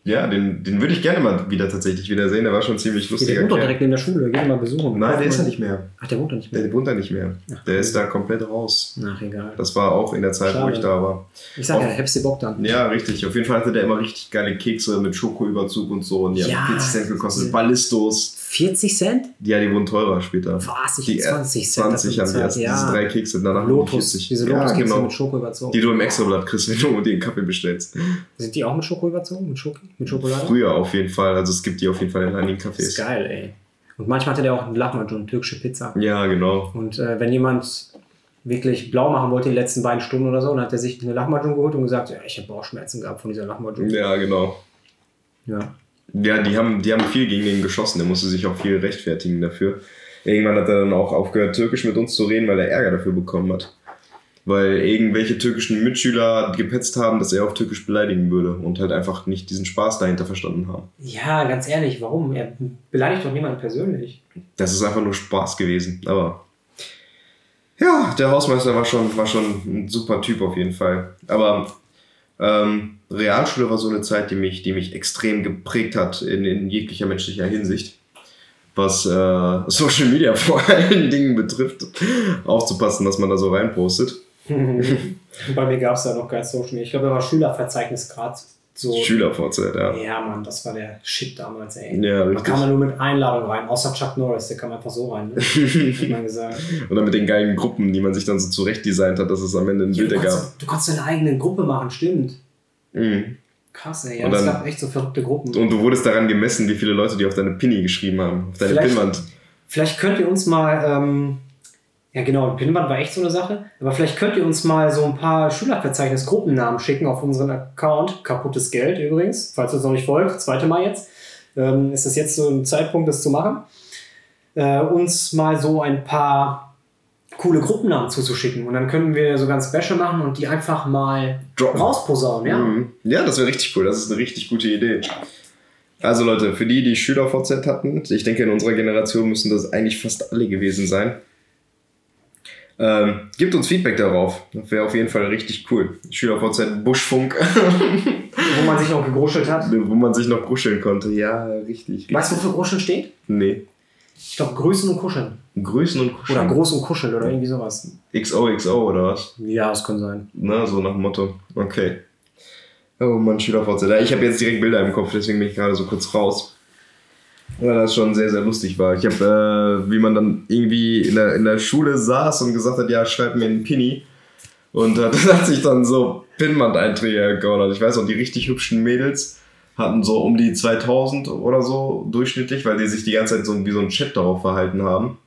Ja, den, den würde ich gerne mal wieder tatsächlich wieder sehen. Der war schon ziemlich Der lustiger wohnt doch direkt neben der Schule. Geh mal besuchen. Nein, der ist ja ja nicht mehr. Ach, der wohnt da nicht mehr. Der wohnt da nicht mehr. Ach, Der ist da komplett raus. Ach, egal. Das war auch in der Zeit, wo Schade. ich da war. Ich sag ja, Auch- Hepsi Bock dann. Ja, richtig. Auf jeden Fall hatte der immer richtig geile Kekse mit Schokoüberzug und so. Und die Ja, haben 40 Cent gekostet. Ballistos. 40 Cent? Ja, die wurden teurer später. Was? Ich Die 20 Cent. 20 haben die erst ja. diese drei Kekse, danach Lotus. 40. Diese ja, Lotus-Kekse genau. mit Schoko überzogen. Die du im Extrablatt kriegst, wenn du dir einen Kaffee bestellst. Sind die auch mit Schoko überzogen? Mit, Schoki? mit Schokolade? Früher auf jeden Fall. Also es gibt die auf jeden Fall in einigen Das ist Cafés. geil, ey. Und manchmal hatte der auch einen Lahmacun, türkische Pizza. Ja, genau. Und äh, wenn jemand wirklich blau machen wollte, die letzten beiden Stunden oder so, dann hat er sich eine Lahmacun geholt und gesagt, ja, ich habe Bauchschmerzen gehabt von dieser Lahmacun. Ja, genau. Ja. Ja, die haben, die haben viel gegen den geschossen. Der musste sich auch viel rechtfertigen dafür. Irgendwann hat er dann auch aufgehört, Türkisch mit uns zu reden, weil er Ärger dafür bekommen hat. Weil irgendwelche türkischen Mitschüler gepetzt haben, dass er auf Türkisch beleidigen würde und halt einfach nicht diesen Spaß dahinter verstanden haben. ja, ganz ehrlich, warum? Er beleidigt doch niemanden persönlich. Das ist einfach nur Spaß gewesen. Aber ja, der Hausmeister war schon, war schon ein super Typ auf jeden Fall. Aber ähm, Realschule war so eine Zeit, die mich, die mich extrem geprägt hat in, in jeglicher menschlicher Hinsicht. Was äh, Social Media vor allen Dingen betrifft, aufzupassen, dass man da so reinpostet. Bei mir gab es da noch kein Social Media. Ich glaube, da war Schülerverzeichnis gerade so. Schülervorzeit, ja. Ja, Mann, das war der Shit damals, ey. Ja, Man richtig. kam da nur mit Einladung rein, außer Chuck Norris, der kam einfach so rein, ne? hat man gesagt. Oder mit den geilen Gruppen, die man sich dann so zurecht designt hat, dass es am Ende ein Ja, Bild du, ergab. kannst, du kannst deine eigene Gruppe machen, stimmt. Mhm. Krass, ey. Ja, es gab echt so verrückte Gruppen. Und du wurdest daran gemessen, wie viele Leute die auf deine Pinny geschrieben haben, auf deine Vielleicht- Pinnwand. Vielleicht könnt ihr uns mal, ähm, ja genau, Pinwand war echt so eine Sache, aber vielleicht könnt ihr uns mal so ein paar Schülerverzeichnis-Gruppennamen schicken auf unseren Account. Kaputtes Geld übrigens, falls ihr uns noch nicht folgt, zweite Mal jetzt. Ähm, ist das jetzt so ein Zeitpunkt, das zu machen? Äh, uns mal so ein paar coole Gruppennamen zuzuschicken und dann können wir so ganz Special machen und die einfach mal Droppen. rausposaunen, ja? Mhm. Ja, das wäre richtig cool. Das ist eine richtig gute Idee. Also Leute, für die, die SchülerVZ hatten, ich denke, in unserer Generation müssen das eigentlich fast alle gewesen sein. Ähm, gebt uns Feedback darauf. Das wäre auf jeden Fall richtig cool. SchülerVZ Buschfunk, Wo man sich noch gegruschelt hat. wo man sich noch kuscheln konnte. Ja, richtig. richtig. Weißt du, wofür Gruscheln steht? Nee. Ich glaube, Grüßen und Kuscheln. Grüßen und kuscheln. Oder Groß und Kuscheln oder irgendwie sowas. XOXO oder was? Ja, das kann sein. Na, so nach dem Motto. Okay. Oh Mann, SchülerVZ. Ich habe jetzt direkt Bilder im Kopf, deswegen bin ich gerade so kurz raus. Weil das schon sehr, sehr lustig war. Ich habe, äh, wie man dann irgendwie in der, in der Schule saß und gesagt hat, ja, schreib mir einen Pinny. Und hat, hat sich dann so Pinnwand-Einträge geordert. Ich weiß auch, die richtig hübschen Mädels hatten so um die 2000 oder so durchschnittlich, weil die sich die ganze Zeit so wie so ein Chat darauf verhalten haben.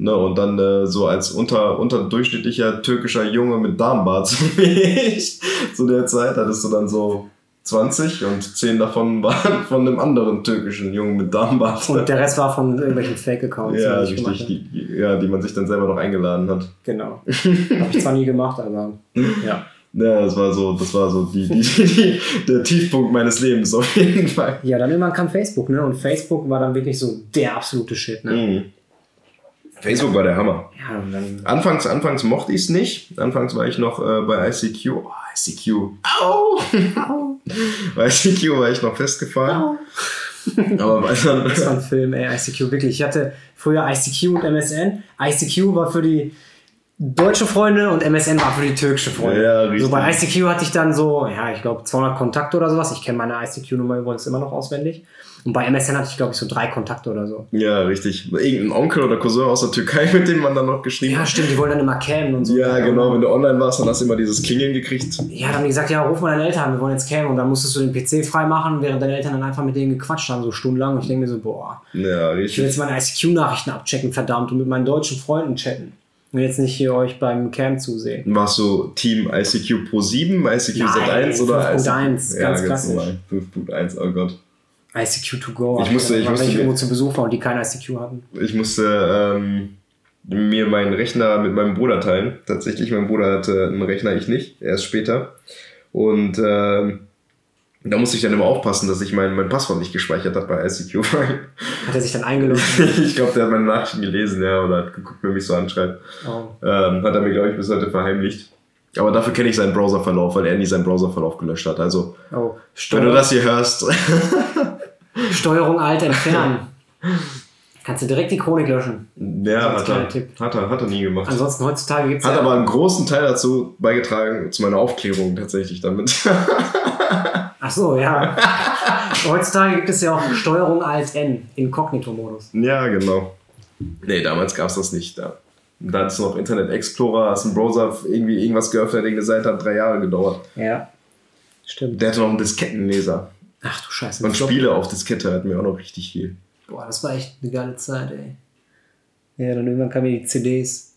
Ne, und dann äh, so als unter, unterdurchschnittlicher türkischer Junge mit Darmbart, so wie ich, zu der Zeit, hattest du dann so 20 und 10 davon waren von einem anderen türkischen Jungen mit Darmbart. Und der Rest war von irgendwelchen Fake-Accounts. ja, die richtig, die, ja, die man sich dann selber noch eingeladen hat. Genau. Habe ich zwar nie gemacht, aber ja. Ja, das war so, das war so die, die, die, der Tiefpunkt meines Lebens auf jeden Fall. Ja, dann irgendwann kam Facebook, ne? Und Facebook war dann wirklich so der absolute Shit, ne? Mhm. Facebook war der Hammer. Ja, dann. Anfangs, anfangs mochte ich es nicht. Anfangs war ich noch äh, bei ICQ. Oh, ICQ. Au! bei ICQ war ich noch festgefahren. Aber weil dann, Das war ein Film, ey, ICQ, wirklich. Ich hatte früher ICQ und MSN. ICQ war für die deutsche Freunde und MSN war für die türkische Freunde. Ja, richtig. So bei ICQ hatte ich dann so, ja, ich glaube 200 Kontakte oder sowas. Ich kenne meine ICQ-Nummer übrigens immer noch auswendig. Und bei MSN hatte ich, glaube ich, so drei Kontakte oder so. ja, richtig. Irgendein Onkel oder Cousin aus der Türkei, mit dem man dann noch geschrieben Ja, hat. stimmt, die wollen dann immer cammen und so. Ja, genau. Wenn du online warst, dann hast du immer dieses Klingeln gekriegt. Ja, dann haben die gesagt, ja, ruf mal deine Eltern an, wir wollen jetzt cammen. Und dann musstest du den PC freimachen, während deine Eltern dann einfach mit denen gequatscht haben, so stundenlang. Und ich denke mir so, boah, Ja, ich will jetzt meine ICQ-Nachrichten abchecken, verdammt, und mit meinen deutschen Freunden chatten. Und jetzt nicht hier euch beim Cam zusehen. Warst du Team ICQ Pro 7, ICQ Nein, Z1 oder 5.1, ganz klassisch. normal. 5.1, oh Gott. ICQ to go. Ich musste- ich musste ich irgendwo zu Besuch war und die kein ICQ hatten. Ich musste ähm, mir meinen Rechner mit meinem Bruder teilen. Tatsächlich, mein Bruder hatte einen Rechner, ich nicht, erst später. Und ähm, da musste ich dann immer aufpassen, dass ich mein, mein Passwort nicht gespeichert habe bei ICQ. Hat er sich dann eingeloggt? ich glaube, der hat meine Nachrichten gelesen, ja, oder hat geguckt, wer mich so anschreibt. oh. Ähm, hat er mir, glaube ich, bis heute verheimlicht. Aber dafür kenne ich seinen Browserverlauf, weil er nie seinen Browserverlauf gelöscht hat. Also, Oh, wenn du das hier hörst, Steuerung Alt entfernen. Kannst du direkt die Chronik löschen. ja, hat er, hat er, hat er nie gemacht. Ansonsten heutzutage gibt es Hat ja, aber einen großen Teil dazu beigetragen, zu meiner Aufklärung tatsächlich damit. Ach so, ja. heutzutage gibt es ja auch Steuerung Alt N, Inkognito-Modus. ja, genau. Nee, damals gab es das nicht. Da, da hat es noch Internet Explorer, hast einen Browser irgendwie irgendwas geöffnet, irgendeine Seite hat drei Jahre gedauert. Ja. Stimmt. Der hatte noch einen Diskettenleser. Ach du Scheiße. Und Spiele auf Diskette hatten wir auch noch richtig viel. Boah, das war echt eine geile Zeit, ey. Ja, dann irgendwann kamen die CDs.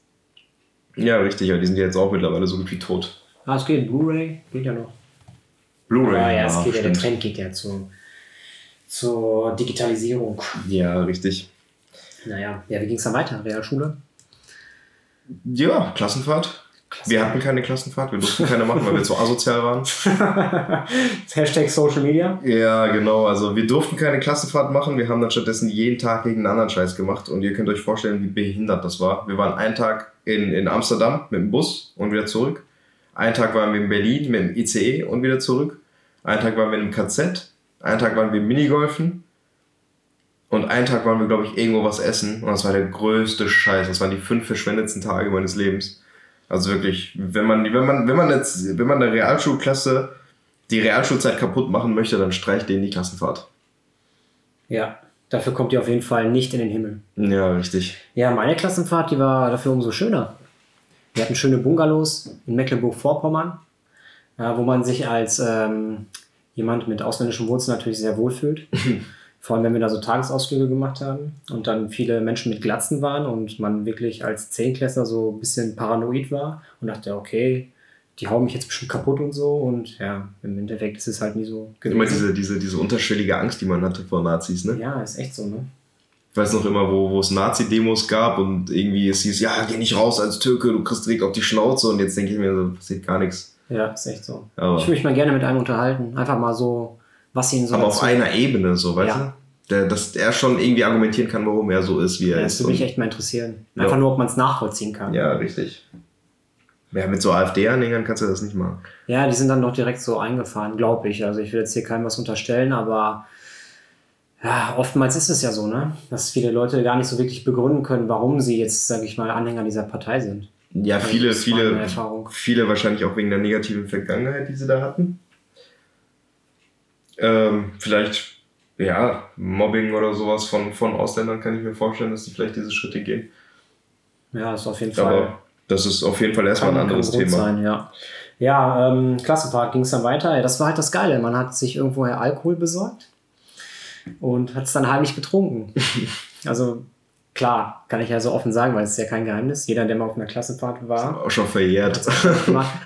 Ja, richtig, aber die sind ja jetzt auch mittlerweile so gut wie tot. Ah, es geht. Blu-ray geht ja noch. Blu-ray. Ah, ja, es geht ja, der. Trend geht ja zur, zur Digitalisierung. Ja, richtig. Naja, ja, wie ging es dann weiter? Realschule? Ja, Klassenfahrt. Wir hatten keine Klassenfahrt, wir durften keine machen, weil wir zu asozial waren. Hashtag Social Media. Ja, genau. Also wir durften keine Klassenfahrt machen. Wir haben dann stattdessen jeden Tag gegen einen anderen Scheiß gemacht. Und ihr könnt euch vorstellen, wie behindert das war. Wir waren einen Tag in, in Amsterdam mit dem Bus und wieder zurück. Einen Tag waren wir in Berlin mit dem ICE und wieder zurück. Einen Tag waren wir im KZ. Einen Tag waren wir Minigolfen. Und einen Tag waren wir, glaube ich, irgendwo was essen. Und das war der größte Scheiß. Das waren die fünf verschwendetsten Tage meines Lebens. Also wirklich, wenn man, wenn man, wenn man jetzt, wenn man eine Realschulklasse die Realschulzeit kaputt machen möchte, dann streicht denen die Klassenfahrt. Ja, dafür kommt ihr auf jeden Fall nicht in den Himmel. Ja, richtig. Ja, meine Klassenfahrt, die war dafür umso schöner. Wir hatten schöne Bungalows in Mecklenburg-Vorpommern, ja, wo man sich als ähm, jemand mit ausländischen Wurzeln natürlich sehr wohlfühlt. Vor allem, wenn wir da so Tagesausflüge gemacht haben und dann viele Menschen mit Glatzen waren und man wirklich als Zehnklässler so ein bisschen paranoid war und dachte, okay, die hauen mich jetzt bestimmt kaputt und so. Und ja, im Endeffekt ist es halt nie so Immer diese, diese, diese unterschwellige Angst, die man hatte vor Nazis, ne? Ja, ist echt so, ne? Ich weiß noch immer, wo, wo es Nazi-Demos gab und irgendwie es hieß, ja, geh nicht raus als Türke, du kriegst direkt auf die Schnauze und jetzt denke ich mir, so passiert gar nichts. Ja, ist echt so. Aber, Ich würde mich mal gerne mit einem unterhalten. Einfach mal so, was ihnen so aber auf einer Ebene, so, weißt Ja. du? Der, dass er schon irgendwie argumentieren kann, warum er so ist, wie er Ja, das ist. würde mich echt mal interessieren. Ja. Einfach nur, ob man es nachvollziehen kann. ja, richtig. Ja, mit so AfD-Anhängern kannst du das nicht machen. Ja, die sind dann doch direkt so eingefahren, glaube ich. Also ich will jetzt hier keinem was unterstellen, aber ja, oftmals ist es ja so, ne? Dass viele Leute gar nicht so wirklich begründen können, warum sie jetzt, sage ich mal, Anhänger dieser Partei sind. Ja, Also viele, das viele, viele wahrscheinlich auch wegen der negativen Vergangenheit, die sie da hatten. Ähm, vielleicht, ja, Mobbing oder sowas von, von Ausländern kann ich mir vorstellen, dass die vielleicht diese Schritte gehen. Ja, ist auf jeden Fall. Aber das ist auf jeden Fall erstmal ein anderes Thema. Sein, ja, ja ähm, Klassenfahrt ging es dann weiter. Ja, das war halt das Geile. Man hat sich irgendwoher Alkohol besorgt und hat es dann heimlich getrunken. also klar, kann ich ja so offen sagen, weil es ist ja kein Geheimnis. Jeder, der mal auf einer Klassenfahrt war, Auch schon verjährt.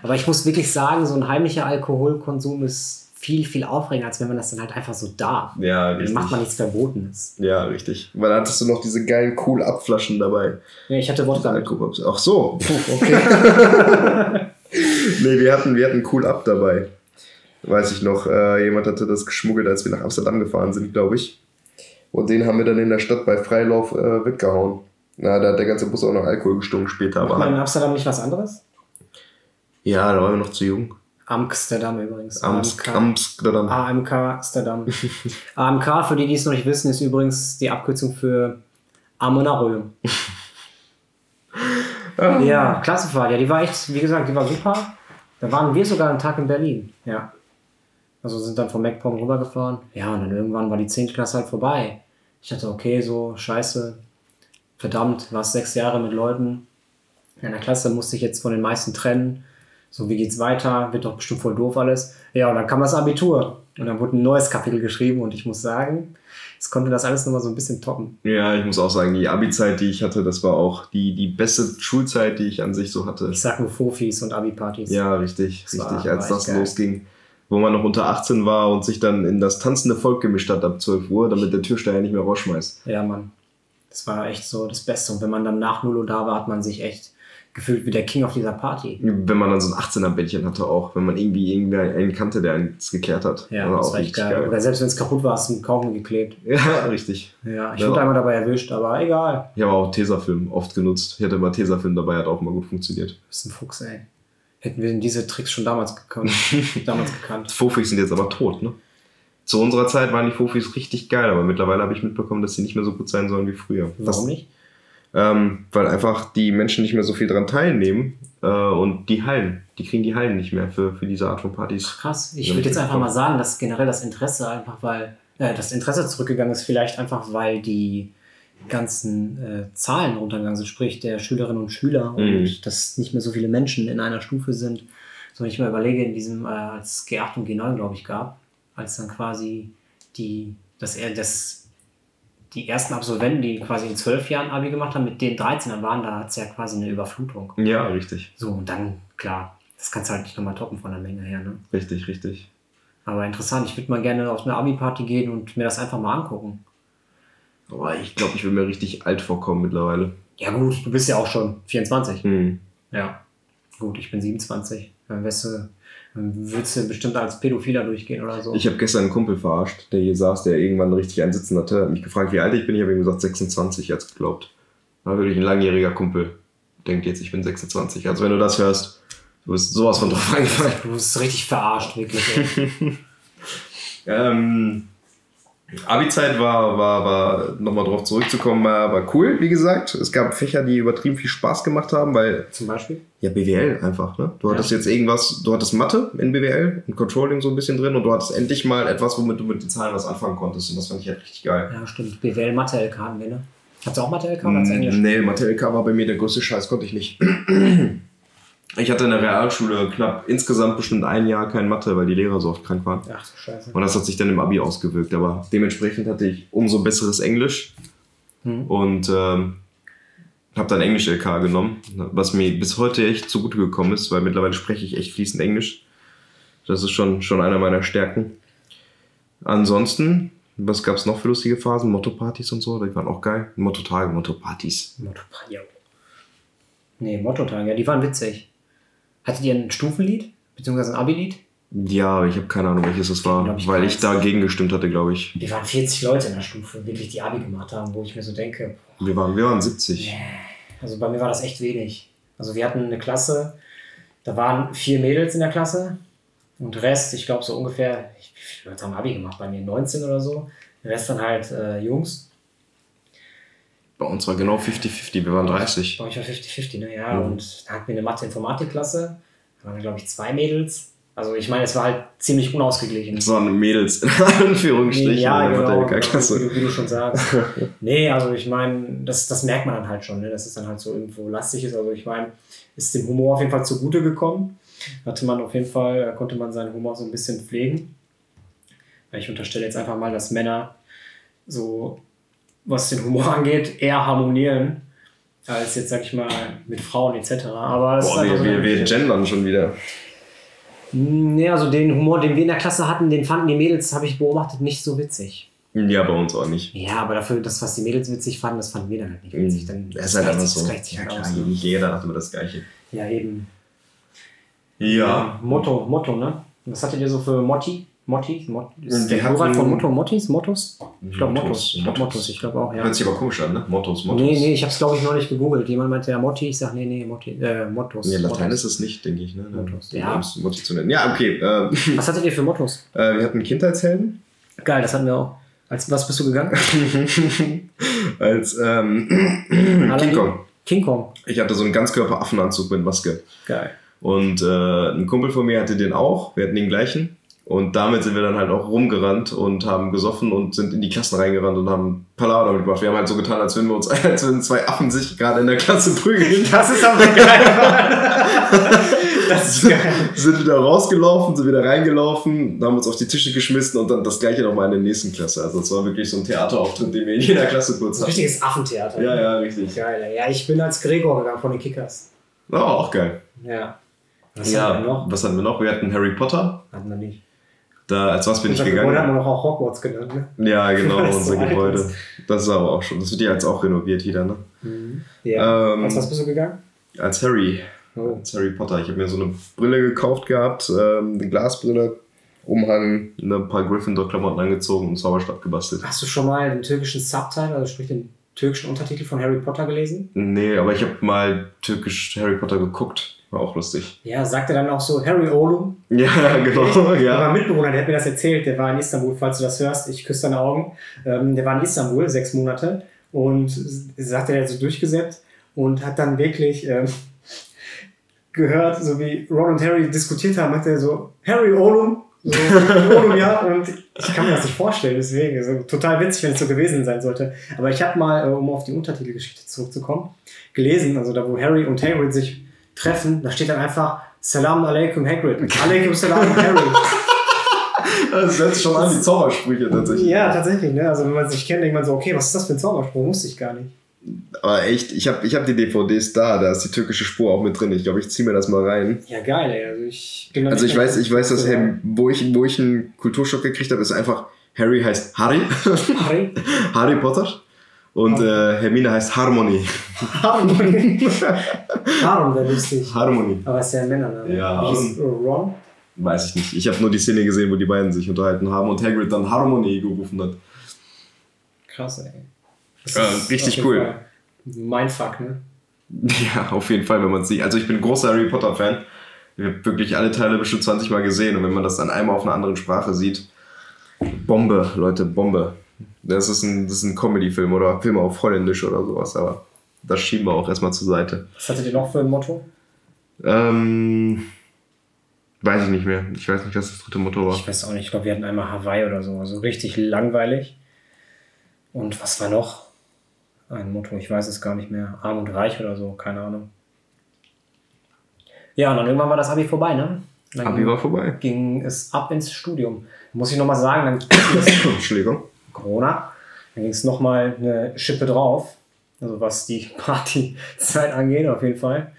Aber ich muss wirklich sagen, so ein heimlicher Alkoholkonsum ist viel, viel aufregender, als wenn man das dann halt einfach so darf. ja, Dann richtig. macht man nichts Verbotenes. Ja, richtig. Weil da hattest du noch diese geilen Cool-Up-Flaschen dabei. Ja, ich hatte Wodka. Ach so. Puh, okay. Nee, wir hatten, wir hatten Cool-Up dabei. Weiß ich noch. Äh, jemand hatte das geschmuggelt, als wir nach Amsterdam gefahren sind, glaube ich. Und den haben wir dann in der Stadt bei Freilauf äh, weggehauen. Na, da hat der ganze Bus auch noch Alkohol gestunken später. Macht man in Aber Amsterdam nicht was anderes? ja, da waren wir noch zu jung. Amsterdam übrigens. Ams, AMK. Amsterdam. AMK Amsterdam. AMK, für die, die es noch nicht wissen, ist übrigens die Abkürzung für Amonarium. Ah. Ja, Klassenfahrt. Ja, die war echt, wie gesagt, die war super. Da waren wir sogar einen Tag in Berlin. Ja. Also sind dann von MacPom rübergefahren. Ja, und dann irgendwann war die 10. Klasse halt vorbei. Ich dachte, okay, so, scheiße. Verdammt, warst sechs Jahre mit Leuten. In der Klasse musste ich jetzt von den meisten trennen. So, wie geht's weiter? Wird doch bestimmt voll doof alles. Ja, und dann kam das Abitur. Und dann wurde ein neues Kapitel geschrieben. Und ich muss sagen, es konnte das alles nochmal so ein bisschen toppen. Ja, ich muss auch sagen, die Abi-Zeit, die ich hatte, das war auch die, die beste Schulzeit, die ich an sich so hatte. Ich sag nur Fofis und Abi-Partys. Ja, richtig, Das war- richtig, als war das losging. Wo man noch unter 18 war und sich dann in das tanzende Volk gemischt hat ab 12 Uhr, damit der Türsteher nicht mehr rausschmeißt. Ja, Mann. Das war echt so das Beste. Und wenn man dann nach 0 Uhr da war, hat man sich echt gefühlt wie der King auf dieser Party. Wenn man dann so ein 18er-Bettchen hatte auch, wenn man irgendwie irgendeinen kannte, der eins geklärt hat. Ja, das auch war echt geil. Oder selbst wenn es kaputt war, hast du einen Kaufen geklebt. Ja, richtig. Ja, ich Ja. wurde einmal dabei erwischt, aber egal. Ich habe auch Tesafilm oft genutzt. Ich hatte immer Tesafilm dabei, hat auch immer gut funktiert. Du bist ein Fuchs, ey. Hätten wir diese Tricks schon damals gekannt. damals gekannt. Fofis sind jetzt aber tot, ne? Zu unserer Zeit waren die Fofis richtig geil, aber mittlerweile habe ich mitbekommen, dass sie nicht mehr so gut sein sollen wie früher. Warum das, nicht? Ähm, weil einfach die Menschen nicht mehr so viel dran teilnehmen äh, und die Hallen, die kriegen die Hallen nicht mehr für, für diese Art von Partys. Krass. Ich würde jetzt einfach auch. mal sagen, dass generell das Interesse einfach, weil äh, das Interesse zurückgegangen ist, vielleicht einfach, weil die ganzen äh, Zahlen runtergegangen sind, sprich der Schülerinnen und Schüler Mhm. und dass nicht mehr so viele Menschen in einer Stufe sind. So, wenn ich mal überlege, in diesem, äh, als G8 und G9, glaube ich, gab, als dann quasi die, dass er das, die ersten Absolventen, die quasi in zwölf Jahren Abi gemacht haben, mit den 13ern waren, da hat es ja quasi eine Überflutung. Ja, richtig. So, und dann, klar, das kannst du halt nicht nochmal toppen von der Menge her, ne? Richtig, richtig. Aber interessant, ich würde mal gerne auf eine Abi-Party gehen und mir das einfach mal angucken. Aber ich glaube, ich will mir richtig alt vorkommen mittlerweile. Ja gut, du bist ja auch schon 24. Hm. Ja. Gut, ich bin 27. Dann wärst du, würdest du bestimmt als Pädophiler durchgehen oder so. Ich habe gestern einen Kumpel verarscht, der hier saß, der irgendwann richtig einen Sitzen hatte. Hat mich gefragt, wie alt ich bin. Ich habe ihm gesagt 26, er hat's geglaubt. War wirklich ein langjähriger Kumpel. Denkt jetzt, ich bin 26. Also wenn du das hörst, du bist sowas von drauf eingefallen. du bist richtig verarscht, wirklich. Ähm, Abi-Zeit war, war, war nochmal drauf zurückzukommen, war, war cool, wie gesagt. Es gab Fächer, die übertrieben viel Spaß gemacht haben, weil, Zum Beispiel? ja, BWL einfach, ne? Du hattest Ja. jetzt irgendwas, du hattest Mathe in BWL und Controlling so ein bisschen drin und du hattest endlich mal etwas, womit du mit den Zahlen was anfangen konntest und das fand ich halt richtig geil. Ja, stimmt. BWL Mathe-LK hatten wir, ne? Habt ihr auch Mathe-LK oder hat's Englisch? Nee, Mathe-LK war bei mir der größte Scheiß, konnte ich nicht. Ich hatte in der Realschule knapp insgesamt bestimmt ein Jahr kein Mathe, weil die Lehrer so oft krank waren. Ach du Scheiße. Und das hat sich dann im Abi ausgewirkt. Aber dementsprechend hatte ich umso besseres Englisch Hm. und ähm, habe dann Englisch-LK genommen, was mir bis heute echt zugute gekommen ist, weil mittlerweile spreche ich echt fließend Englisch. Das ist schon, schon einer meiner Stärken. Ansonsten, was gab es noch für lustige Phasen? Motto-Partys und so, die waren auch geil. Motto-Tage, Motto-Partys. Motto, ja. Nee, Motto-Tage, ja, die waren witzig. Hattet ihr ein Stufenlied? Beziehungsweise ein Abi-Lied? Ja, aber ich habe keine Ahnung, welches es war, ich weil ich dagegen gestimmt hatte, glaube ich. Wir waren 40 Leute in der Stufe, wirklich die Abi gemacht haben, wo ich mir so denke, Wir waren, wir waren 70. also bei mir war das echt wenig. Also wir hatten eine Klasse, da waren vier Mädels in der Klasse und Rest, ich glaube so ungefähr, wie viele Leute haben Abi gemacht? Bei mir 19 oder so. Der Rest dann halt äh, Jungs. Bei uns war genau 50-50, wir waren 30. Bei euch war 50-50, ne? Ja, Mhm. und da hatten wir eine Mathe-Informatik-Klasse. Da waren, glaube ich, zwei Mädels. Also ich meine, es war halt ziemlich unausgeglichen. Das waren Mädels, in Anführungsstrichen, ja, in der genau, wie, du- wie du schon sagst. nee, also ich meine, das, das merkt man dann halt schon, ne? dass es dann halt so irgendwo lastig ist. Also ich meine, ist dem Humor auf jeden Fall zugute gekommen. Hatte man auf jeden Fall, konnte man seinen Humor so ein bisschen pflegen. Ich unterstelle jetzt einfach mal, dass Männer so, was den Humor angeht, eher harmonieren, als jetzt, sag ich mal, mit Frauen etc. Aber Boah, wir, wir, wir gendern schon wieder. Nee, also den Humor, den wir in der Klasse hatten, den fanden die Mädels, habe ich beobachtet, nicht so witzig. Ja, bei uns auch nicht. Ja, aber dafür, das, was die Mädels witzig fanden, das fanden wir dann halt nicht witzig. Dann, Das ist halt einfach so. Das sich Ja, halt klar, aus. Ne? nicht jeder hat immer das Gleiche. Ja, eben. Ja. Motto, Motto, ne? Was hattet ihr so für Motti? Motti? Mot ist der hatten- von Motto Mottis? Mottos? Ich glaube Mottos, Mottos. Ich glaube Mottos. Mottos. Ich glaube auch, ja. Hört sich aber komisch an, ne? Mottos, Mottos. Nee, nee, ich habe es glaube ich noch nicht gegoogelt. Jemand meinte ja Motti. Ich sag nee, nee, Motti, äh, Mottos. Nee, Latein Mottos. ist es nicht, denke ich, ne? Mottos, Um ja. es Motti zu nennen. Ja, okay. Äh, Was hattet ihr für Mottos? äh, wir hatten Kindheitshelden. Geil, das hatten wir auch. Als was bist du gegangen? Als ähm, King? Kong. King Kong. Ich hatte so einen Ganzkörper-Affenanzug mit Maske. Geil. Und äh, ein Kumpel von mir hatte den auch. Wir hatten den gleichen. Und damit sind wir dann halt auch rumgerannt und haben gesoffen und sind in die Klassen reingerannt und haben Palaver damit gemacht. Wir haben halt so getan, als würden wir uns, als würden zwei Affen sich gerade in der Klasse prügeln. Das ist aber geil. das ist geil. sind wieder rausgelaufen, sind wieder reingelaufen, haben uns auf die Tische geschmissen und dann das gleiche nochmal in der nächsten Klasse. Also es war wirklich so ein Theaterauftritt, den wir in jeder Klasse kurz hatten. richtiges Affentheater. Ja, ja, richtig. Geil. Ja, ich bin als Gregor gegangen von den Kickers. War auch geil. Ja. Was hatten wir Ja, noch? was hatten wir noch? Wir hatten Harry Potter. Hatten wir nicht. Da, als was bin ich Unser Gebäude haben gegangen? wir noch auch Hogwarts genannt, ne? Ja, genau, unser so Gebäude. ist. Das ist aber auch schon. Das wird ja jetzt auch renoviert wieder, ne? Ja. Ähm, als was bist du gegangen? Als Harry. Oh. Als Harry Potter. Ich habe mir so eine Brille gekauft gehabt, ähm, eine Glasbrille, Umhang, ne, ein paar Gryffindor-Klamotten angezogen und Zauberstab gebastelt. Hast du schon mal den türkischen Subtitle, also sprich den türkischen Untertitel von Harry Potter gelesen? Nee, aber ich habe mal türkisch Harry Potter geguckt. War auch lustig. Ja, sagte dann auch so Harry Olum. Ja, genau. Ich, Ja. Mein Mitbewohner, der hat mir das erzählt, der war in Istanbul, falls du das hörst, ich küsse deine Augen. Ähm, der war in Istanbul sechs Monate und sagte, er hat so durchgesäppt und hat dann wirklich ähm, gehört, so wie Ron und Harry diskutiert haben, hat er so Harry Olum, so Olum, ja, und ich kann mir das nicht vorstellen, deswegen, so, total witzig, wenn es so gewesen sein sollte. Aber ich habe mal, äh, um auf die Untertitelgeschichte zurückzukommen, gelesen, also da, wo Harry und Hagrid sich treffen, da steht dann einfach Salam alaikum Hagrid, alaikum salam Harry. Das setzt schon an die Zaubersprüche tatsächlich. Ja, tatsächlich, ne? Also wenn man sich kennt, denkt man so, okay, was ist das für ein Zauberspruch? Wusste ich gar nicht. Aber echt, ich habe ich hab die DVDs da, da ist die türkische Spur auch mit drin. Ich glaube, ich ziehe mir das mal rein. Ja, geil, ey. Also ich Also ich weiß, ich weiß, dass hey, wo ich, wo ich einen Kulturschock gekriegt habe, ist einfach Harry heißt Harry, Harry? Harry Potter und äh, Hermine heißt Harmony. Harmony. Harmon wäre lustig. Harmony. Aber ist ja ein Männername. Ja, Wie hieß Ron? Weiß ich nicht. Ich habe nur die Szene gesehen, wo die beiden sich unterhalten haben und Hagrid dann Harmony gerufen hat. Krass, ey. Das Ja, ist richtig cool. Fall Mindfuck, ne? Ja, auf jeden Fall, wenn man es sieht. Also ich bin großer Harry Potter Fan. Ich habe wirklich alle Teile bestimmt 20 Mal gesehen und wenn man das dann einmal auf einer anderen Sprache sieht, Bombe, Leute, Bombe. Das ist ein, das ist ein Comedy-Film oder Film auf Holländisch oder sowas, aber das schieben wir auch erstmal zur Seite. Was hattet ihr noch für ein Motto? Ähm, weiß ich nicht mehr. Ich weiß nicht, was das dritte Motto war. Ich weiß auch nicht. Ich glaube, wir hatten einmal Hawaii oder so. Also richtig langweilig. Und was war noch? Ein Motto, ich weiß es gar nicht mehr. Arm und reich oder so, keine Ahnung. Ja, und dann irgendwann war das Abi vorbei, ne? Dann Abi war vorbei. ging es ab ins Studium. Muss ich nochmal sagen, dann ging Entschuldigung. Corona. Dann ging es nochmal eine Schippe drauf. Also was die Partyzeit angeht, auf jeden Fall.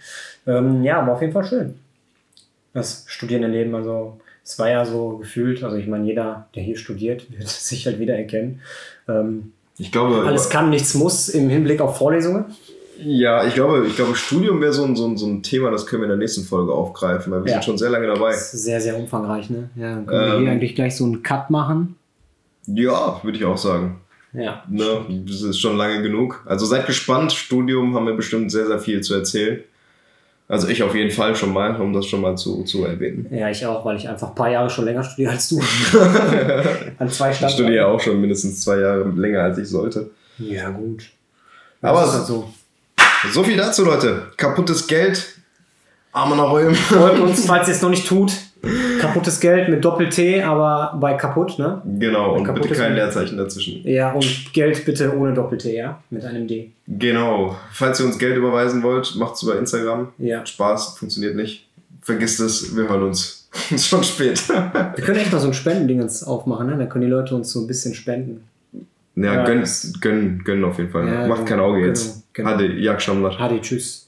Ähm, ja, aber auf jeden Fall schön. Das Studierendenleben, also es war ja so gefühlt, also ich meine, jeder, der hier studiert, wird sich halt wiedererkennen. Ähm, Ich glaube, alles kann, nichts muss im Hinblick auf Vorlesungen. ja, ich glaube, ich glaube, Studium wäre so ein, so, ein, so ein Thema, das können wir in der nächsten Folge aufgreifen, weil wir Ja. sind schon sehr lange dabei. Das ist sehr, sehr umfangreich, ne? Ja, dann können wir Ähm. hier eigentlich gleich so einen Cut machen. Ja, würde ich auch sagen. Ja. Ne, das ist schon lange genug. Also seid gespannt. Studium haben wir bestimmt sehr, sehr viel zu erzählen. Also ich auf jeden Fall schon mal, um das schon mal zu, zu erwähnen. Ja, ich auch, weil ich einfach ein paar Jahre schon länger studiere als du. An zwei Ich Standorten. studiere auch schon mindestens zwei Jahre länger, als ich sollte. Ja, gut. Aber das ist halt so. So viel dazu, Leute. Kaputtes Geld. Arme nach Röhm. Folgt uns, falls ihr es noch nicht tut. Kaputtes Geld mit Doppel-T, aber bei kaputt, ne? Genau, und Kaputtes bitte kein. Leerzeichen dazwischen. Ja, und Geld bitte ohne Doppel-T, ja? Mit einem D. Genau. Falls ihr uns Geld überweisen wollt, macht's über Instagram. Ja. Spaß, funktioniert nicht. Vergisst es, wir hören uns. Ist schon spät. Wir können echt mal so ein Spendendingens aufmachen, ne? Dann können die Leute uns so ein bisschen spenden. Ja, Ja. gönn, gönn, gönn auf jeden Fall. Ja, Macht kein Auge genau, jetzt. genau. Hadi, Jakshamlar. Hadi, tschüss.